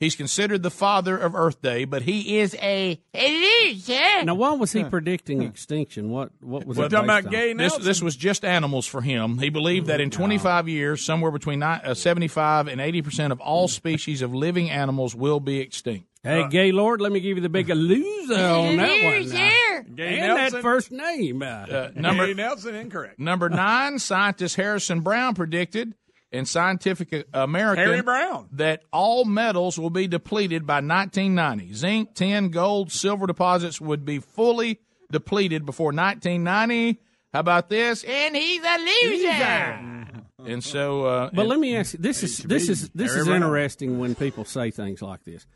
S2: He's considered the father of Earth Day, but he is a loser.
S3: Now, why was he predicting extinction? What what was
S2: Well,
S3: it based on?
S2: this, this was just animals for him. He believed that in 25 years, somewhere between ni- uh, 75 and 80 percent of all species of living animals will be extinct.
S3: Hey, Gaylord, let me give you the big loser on that one. now.
S18: Gay
S3: and
S18: Nelson.
S3: that first name. Uh,
S2: Uh, number
S18: Gay Nelson incorrect.
S2: number nine, scientist Harrison Brown predicted in Scientific American
S18: Harry Brown.
S2: that all metals will be depleted by 1990. Zinc, tin, gold, silver deposits would be fully depleted before 1990. How about this? And he's a loser. And so, uh,
S3: But
S2: and-
S3: let me ask you: this is this is this
S2: Harry
S3: is
S2: Brown.
S3: interesting when people say things like this.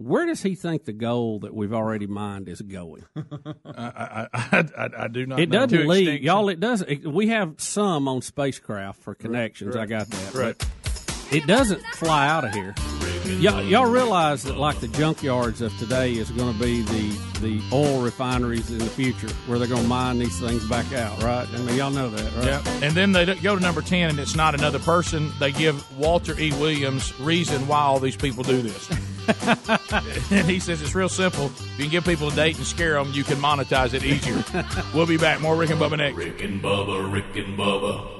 S3: Where does he think the gold that we've already mined is going?
S2: I, I, I, I do not.
S3: It
S2: know.
S3: doesn't leave, y'all. It doesn't. It, we have some on spacecraft for connections. I
S2: right.
S3: got that.
S2: Right.
S3: But It doesn't fly out of here. Y'all, y'all realize that like the junkyards of today is going to be the the oil refineries in the future where they're going to mine these things back out, right? I mean, y'all know that, right?
S2: Yeah, and then they go to number ten, and it's not another person. They give Walter E. Williams reason why all these people do this, and he says it's real simple. If you can give people a date and scare them, you can monetize it easier. we'll be back. More Rick and Bubba next.
S16: Rick and Bubba, Rick and Bubba.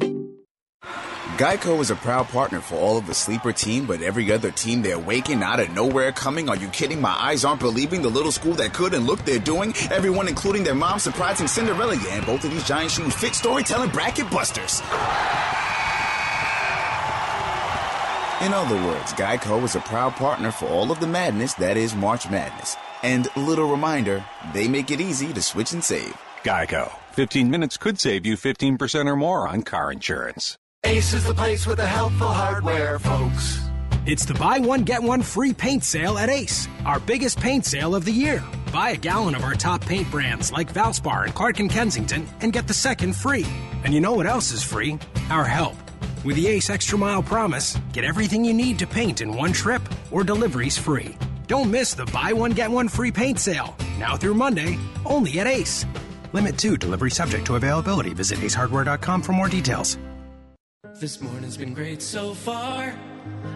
S22: Geico is a proud partner for all of the sleeper team, but every other team they're waking out of nowhere coming. Are you kidding? My eyes aren't believing the little school that could and look they're doing. Everyone, including their mom, surprising Cinderella. Yeah, and both of these giant shoes fit storytelling bracket busters. In other words, Geico is a proud partner for all of the madness that is March Madness. And little reminder, they make it easy to switch and save.
S23: Geico. 15 minutes could save you 15% or more on car insurance.
S10: Ace is the place with the helpful hardware, folks.
S24: It's the buy one, get one free paint sale at Ace, our biggest paint sale of the year. Buy a gallon of our top paint brands like Valspar and Clark and Kensington and get the second free. And you know what else is free? Our help. With the Ace Extra Mile Promise, get everything you need to paint in one trip or deliveries free. Don't miss the buy one, get one free paint sale. Now through Monday, only at Ace. Limit 2, delivery subject to availability. Visit acehardware.com for more details.
S10: This morning's been great so far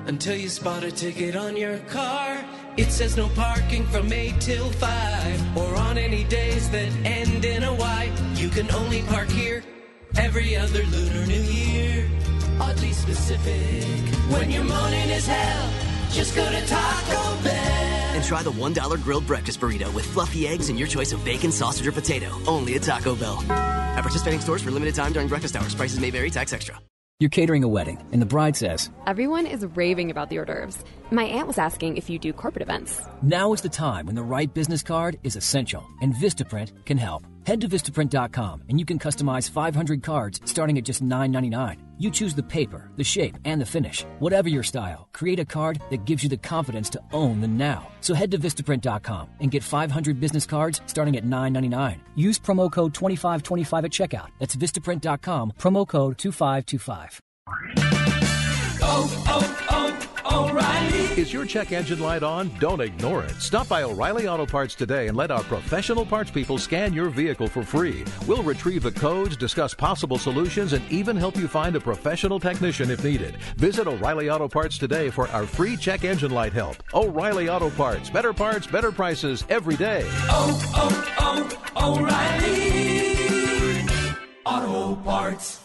S10: until you spot a ticket on your car. It says no parking from 8 till 5 or on any days that end in a Y. You can only park here every other Lunar New Year. Oddly specific. When your morning is hell, just go to Taco Bell.
S12: And try the $1 grilled breakfast burrito with fluffy eggs and your choice of bacon, sausage, or potato. Only at Taco Bell. At participating stores for limited time during breakfast hours. Prices may vary, tax extra.
S25: You're catering a wedding, and the bride says,
S26: Everyone is raving about the hors d'oeuvres. My aunt was asking if you do corporate events.
S25: Now is the time when the right business card is essential, and Vistaprint can help. Head to Vistaprint.com and you can customize 500 cards starting at just $9.99. You choose the paper, the shape, and the finish. Whatever your style, create a card that gives you the confidence to own the now. So head to Vistaprint.com and get 500 business cards starting at $9.99. Use promo code 2525 at checkout. That's Vistaprint.com, promo code 2525.
S10: Oh, oh.
S17: Is your check engine light on? Don't ignore it. Stop by O'Reilly Auto Parts today and let our professional parts people scan your vehicle for free. We'll retrieve the codes, discuss possible solutions, and even help you find a professional technician if needed. Visit O'Reilly Auto Parts today for our free check engine light help. O'Reilly Auto Parts. Better parts, better prices every day.
S10: Oh, oh, oh, O'Reilly. Auto Parts.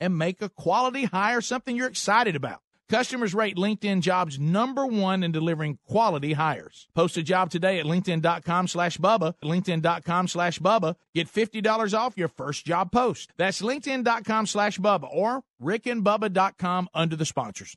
S2: and make a quality hire something you're excited about. Customers rate LinkedIn jobs number one in delivering quality hires. Post a job today at LinkedIn.com slash Bubba. LinkedIn.com slash Bubba. Get $50 off your first job post. That's LinkedIn.com slash Bubba or RickandBubba.com under the sponsors.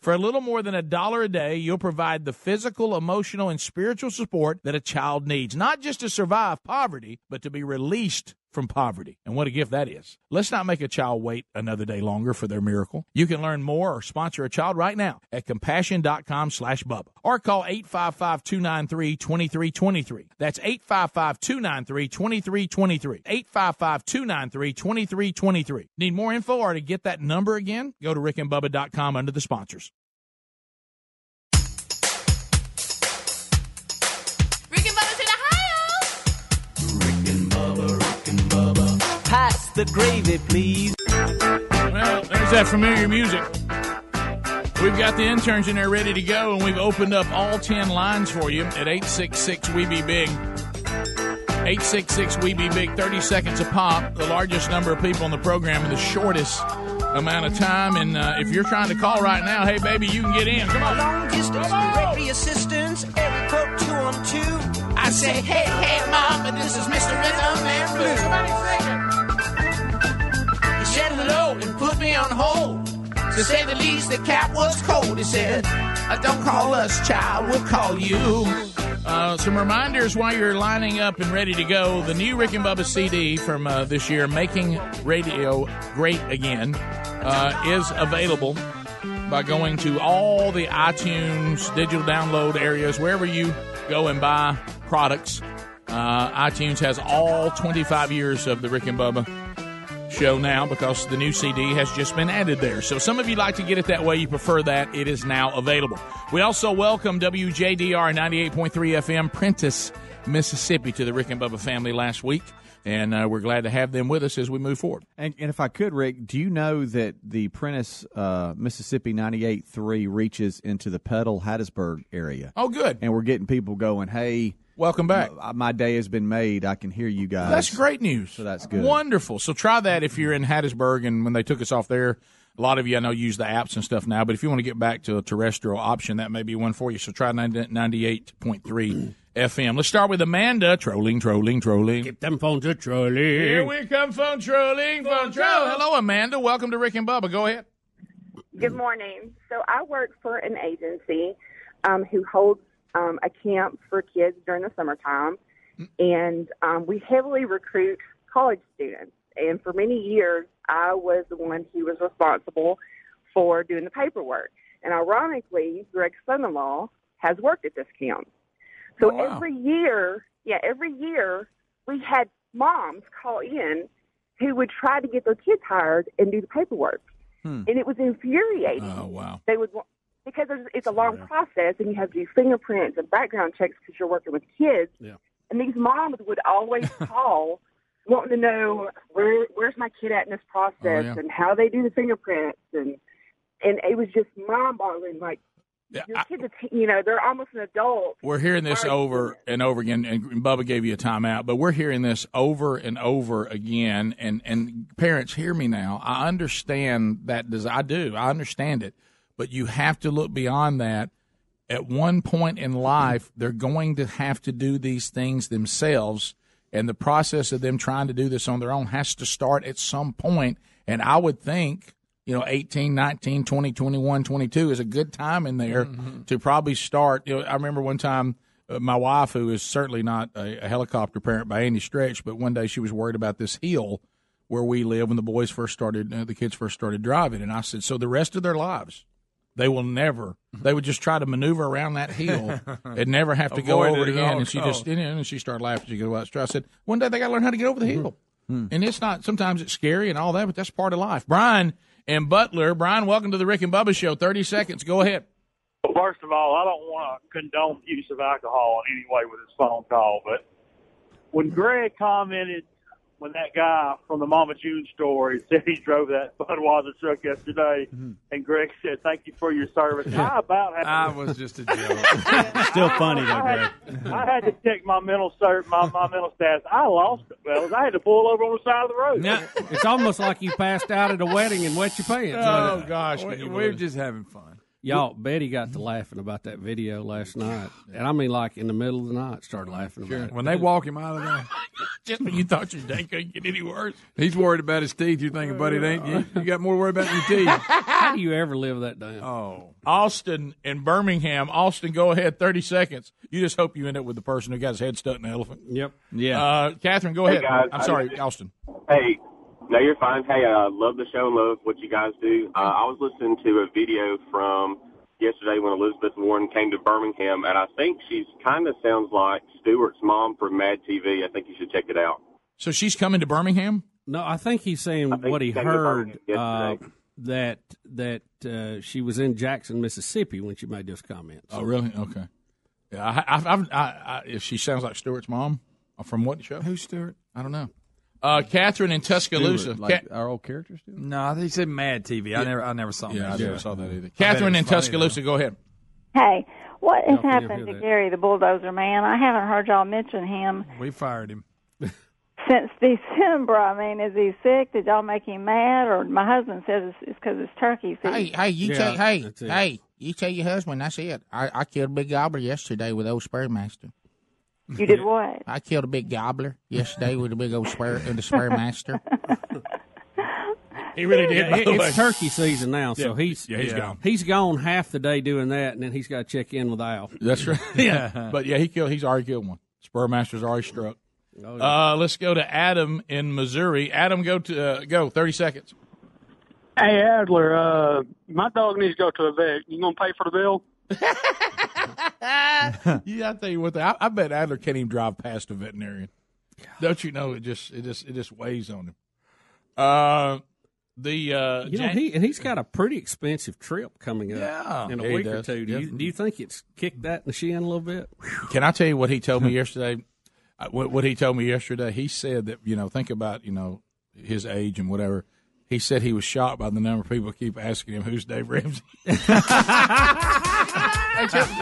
S2: For a little more than a dollar a day, you'll provide the physical, emotional, and spiritual support that a child needs, not just to survive poverty, but to be released from poverty. And what a gift that is. Let's not make a child wait another day longer for their miracle. You can learn more or sponsor a child right now at compassion.com slash Bubba or call 855-293-2323. That's 855-293-2323. 855-293-2323. Need more info or to get that number again? Go to rickandbubba.com under the sponsors.
S20: Pass the gravy, please.
S2: Well, there's that familiar music. We've got the interns in there ready to go, and we've opened up all 10 lines for you at 866 We Be Big. 866 We Be Big, 30 seconds a pop. The largest number of people in the program in the shortest amount of time. And uh, if you're trying to call right now, hey, baby, you can get in. Come on.
S10: Long distance directory assistance, every quote two on two. I say, hey, hey, mama, this is Mr. Rhythm and Blues. Me on hold. To say the least, the cat was cold. He said, "Uh, don't call us, child, we'll call you.
S2: Uh, some reminders while you're lining up and ready to go. The new Rick and Bubba CD from uh, this year, Making Radio Great Again, uh, is available by going to all the iTunes digital download areas, wherever you go and buy products. Uh, iTunes has all 25 years of the Rick and Bubba show now because the new CD has just been added there. So some of you like to get it that way. You prefer that. It is now available. We also welcome WJDR 98.3 FM Prentice, Mississippi to the Rick and Bubba family last week. And uh, we're glad to have them with us as we move forward.
S19: And, and if I could, Rick, do you know that the Prentice, uh, Mississippi 98.3 reaches into the Petal, Hattiesburg area?
S2: Oh, good.
S19: And we're getting people going, hey,
S2: welcome back.
S19: My, my day has been made. I can hear you guys.
S2: That's great news.
S19: So that's good.
S2: Wonderful. So try that if you're in Hattiesburg and when they took us off there. A lot of you I know use the apps and stuff now, but if you want to get back to a terrestrial option, that may be one for you. So try 98.3 FM. Let's start with Amanda. Trolling, trolling, trolling.
S3: Get them phones a trolling.
S2: Here we come, phone trolling, phone troll. Hello, Amanda. Welcome to Rick and Bubba. Go ahead.
S27: Good morning. So I work for an agency um, who holds um, a camp for kids during the summertime, and um, we heavily recruit college students. And for many years, I was the one who was responsible for doing the paperwork. And ironically, Greg's son-in-law has worked at this camp. So
S28: Oh, wow.
S27: every year, yeah, every year we had moms call in who would try to get their kids hired and do the paperwork.
S2: Hmm.
S27: And it was infuriating.
S2: Oh, wow.
S27: They would because it's a long process, and you have to do fingerprints and background checks because you're working with kids.
S3: Yeah.
S27: And these moms would always call, wanting to know where where's my kid at in this process
S2: Oh, yeah.
S27: and how they do the fingerprints, and and it was just mind-boggling. Like your kids, are t- you know, they're almost an adult.
S2: We're hearing this
S27: Why are you
S2: over and over again, and Bubba gave you a timeout, but we're hearing this over and over again. And and parents, hear me now. I understand that. Does I do? I understand it, but you have to look beyond that. At one point in life, they're going to have to do these things themselves, and the process of them trying to do this on their own has to start at some point. And I would think you know 18 19 20 21 22 is a good time in there to probably start you know i remember one time uh, my wife who is certainly not a, a helicopter parent by any stretch but one day she was worried about this hill where we live when the boys first started uh, the kids first started driving and i said so the rest of their lives they will never they would just try to maneuver around that hill and never have to go over
S18: it
S2: it again. and she just
S18: costs.
S2: you know, and she started laughing. She goes well, it's i said one day they got to learn how to get over the mm-hmm. hill. Mm. And it's not sometimes it's scary and all that but that's part of life. Brian and butler brian welcome to the rick and bubba show. 30 seconds. Go ahead.
S28: Well, first of all, I don't want to condone the use of alcohol in any way with this phone call, but when Greg commented when that guy from the Mama June story said he drove that Budweiser truck yesterday, mm-hmm. and Greg said, "Thank you for your service," I about had
S18: I was just a joke.
S21: Still funny though,
S28: I
S21: Greg.
S28: had, I had to check my mental cert, my, my mental status. I lost it, fellas. I had to pull over on the side of the road.
S3: It's almost like you passed out at a wedding and wet your pants.
S2: Oh, gosh,
S18: we,
S2: you
S18: we're just having fun.
S3: Y'all, Betty got to laughing about that video last night, and I mean, like in the middle of the night, started laughing about it.
S18: When they walk him out of there,
S2: just when you thought your day couldn't get any worse
S18: he's worried about his teeth. You're thinking, buddy, it ain't you, you got more to worry about than your teeth.
S3: How do you ever live that down?
S18: Oh,
S2: Austin and Birmingham. Austin, go ahead, 30 seconds. You just hope you end up with the person who got his head stuck in the elephant.
S3: Yep.
S2: Yeah. Uh, Catherine, go
S29: Hey,
S2: ahead.
S29: guys.
S2: I'm sorry, Austin.
S29: Hey, no, you're fine. Hey, I uh, love the show and love what you guys do. Uh, I was listening to a video from yesterday when Elizabeth Warren came to Birmingham, and I think she's kind of sounds like Stewart's mom from Mad TV. I think you should check it out.
S2: So she's coming to Birmingham?
S3: No, I think he's saying
S29: think
S3: what he
S29: he came to
S3: heard uh, that that uh, she was in Jackson, Mississippi when she made those comments.
S2: Oh, really? Okay. Yeah, I, I, I, I, I, if she sounds like Stewart's mom uh, from what show?
S18: Who's Stewart?
S2: I don't know. Uh, Catherine in Tuscaloosa.
S19: Stewart, like
S2: Ca-
S19: our old characters do.
S18: No, I think he said Mad TV. I never, I never saw.
S2: yeah,
S18: Mad
S2: I
S18: TV.
S2: never saw that either. Catherine
S18: it
S2: in
S18: was funny,
S2: Tuscaloosa, go ahead.
S30: Hey, what has
S18: Y'all
S30: happened to
S18: that.
S30: Gary the bulldozer man? I haven't heard y'all mention him
S18: We fired him.
S30: since December. I mean, is he sick? Did y'all make him mad? Or my husband says it's it's because it's turkey season.
S2: Hey, hey, you
S30: Yeah,
S2: tell hey, hey, you tell your husband. That's it. I, I killed a big gobbler yesterday with old Spurmaster.
S30: You did what?
S2: I killed a big gobbler yesterday with a big old spur in the Spurmaster. He really did.
S3: Yeah,
S2: the
S3: it's turkey season now, so
S2: Yeah.
S3: he's
S2: Yeah, he's gone.
S3: He's gone half the day doing that, and then he's got to check in with Al.
S2: That's right. yeah, but yeah, he killed. He's already killed one. Spurmaster's already struck.
S3: Oh, yeah.
S2: Uh, let's go to Adam in Missouri. Adam, go to uh, go. Thirty seconds.
S31: Hey Adler, uh, my dog needs to go to a vet. You gonna pay for the bill?
S2: yeah, I tell you what, I, I bet Adler can't even drive past a veterinarian. Don't you know? It just it just it just weighs on him. Uh, the uh,
S3: You know,
S2: Jan-
S3: he and he's got a pretty expensive trip coming up
S2: Yeah.
S3: in a
S2: Yeah, he
S3: week or
S2: does.
S3: two. Do you, do you think it's kicked that in the shin a little bit?
S2: Can I tell you what he told me yesterday? Uh, What, what he told me yesterday? He said that you know, think about you know his age and whatever. He said he was shocked by the number of people keep asking him who's Dave Ramsey.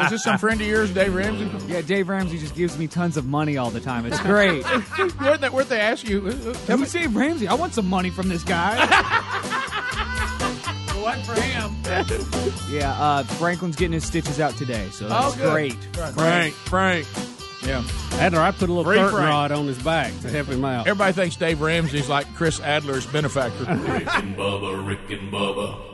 S2: Is this some friend of yours, Dave Ramsey?
S32: Yeah, Dave Ramsey just gives me tons of money all the time. It's great.
S2: where'd, they, where'd they ask you?
S32: Tell me, Dave Ramsey. I want some money from this guy.
S2: what for him?
S32: yeah, uh, Franklin's getting his stitches out today, so that's
S2: Oh, good.
S32: great.
S2: Frank, Frank. Yeah.
S3: Adler, I put a little
S2: Free
S3: curtain
S2: Frank.
S3: rod on his back to help him out.
S2: Everybody thinks Dave Ramsey's like Chris Adler's benefactor.
S16: Rick and Bubba, Rick and Bubba.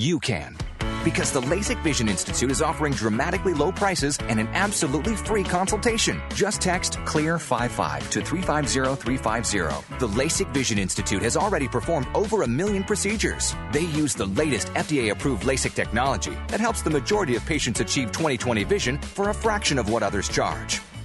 S33: You can. Because the LASIK Vision Institute is offering dramatically low prices and an absolutely free consultation. Just text CLEAR55 to 350350. The LASIK Vision Institute has already performed over a million procedures. They use the latest FDA approved LASIK technology that helps the majority of patients achieve 20/20 vision for a fraction of what others charge.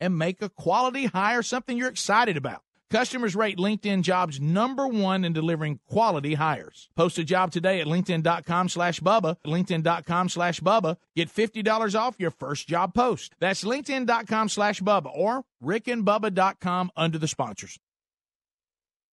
S2: and make a quality hire something you're excited about. Customers rate LinkedIn jobs number one in delivering quality hires. Post a job today at LinkedIn.com slash Bubba. LinkedIn.com slash Bubba. Get $50 off your first job post. That's LinkedIn.com slash Bubba or RickandBubba.com under the sponsors.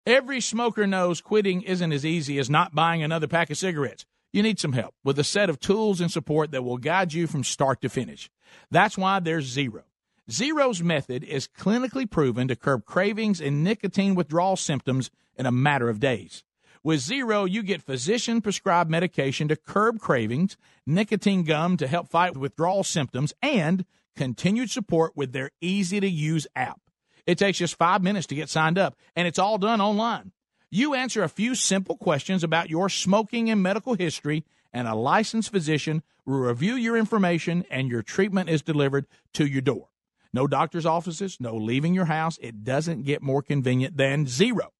S2: Every smoker knows quitting isn't as easy as not buying another pack of cigarettes. You need some help with a set of tools and support that will guide you from start to finish. That's why there's Zero. Zero's method is clinically proven to curb cravings and nicotine withdrawal symptoms in a matter of days. With Zero, you get physician prescribed medication to curb cravings, nicotine gum to help fight withdrawal symptoms, and continued support with their easy to use app. It takes just five minutes to get signed up, and it's all done online. You answer a few simple questions about your smoking and medical history, and a licensed physician will review your information, and your treatment is delivered to your door. No doctor's offices, no leaving your house. It doesn't get more convenient than zero.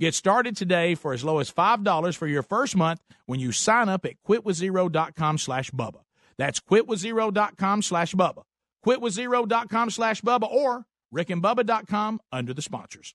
S2: Get started today for as low as $5 for your first month when you sign up at quitwithzero.com slash Bubba. That's quitwithzero.com slash Bubba. Quitwithzero.com slash Bubba or rickandbubba.com under the sponsors.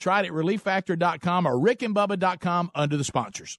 S2: Try it at relieffactor.com or rickandbubba.com under the sponsors.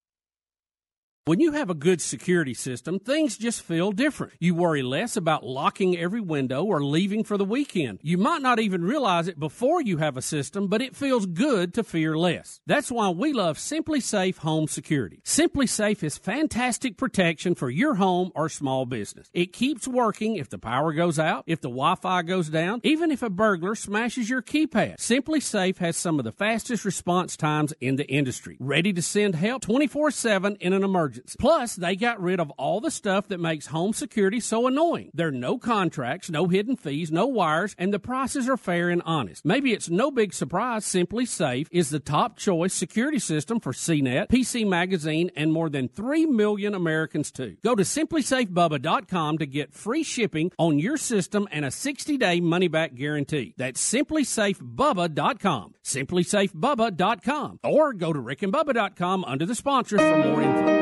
S3: When you have a good security system, things just feel different. You worry less about locking every window or leaving for the weekend. You might not even realize it before you have a system, but it feels good to fear less. That's why we love SimpliSafe Home Security. SimpliSafe is fantastic protection for your home or small business. It keeps working if the power goes out, if the Wi-Fi goes down, even if a burglar smashes your keypad. SimpliSafe has some of the fastest response times in the industry. Ready to send help 24/7 in an emergency. Plus, they got rid of all the stuff that makes home security so annoying. There are no contracts, no hidden fees, no wires, and the prices are fair and honest. Maybe it's no big surprise SimpliSafe is the top choice security system for CNET, PC Magazine, and more than 3 million Americans too. Go to simplisafebubba.com to get free shipping on your system and a 60-day money-back guarantee. That's simplisafebubba.com. simplisafebubba.com or go to rickandbubba.com under the sponsors for more info.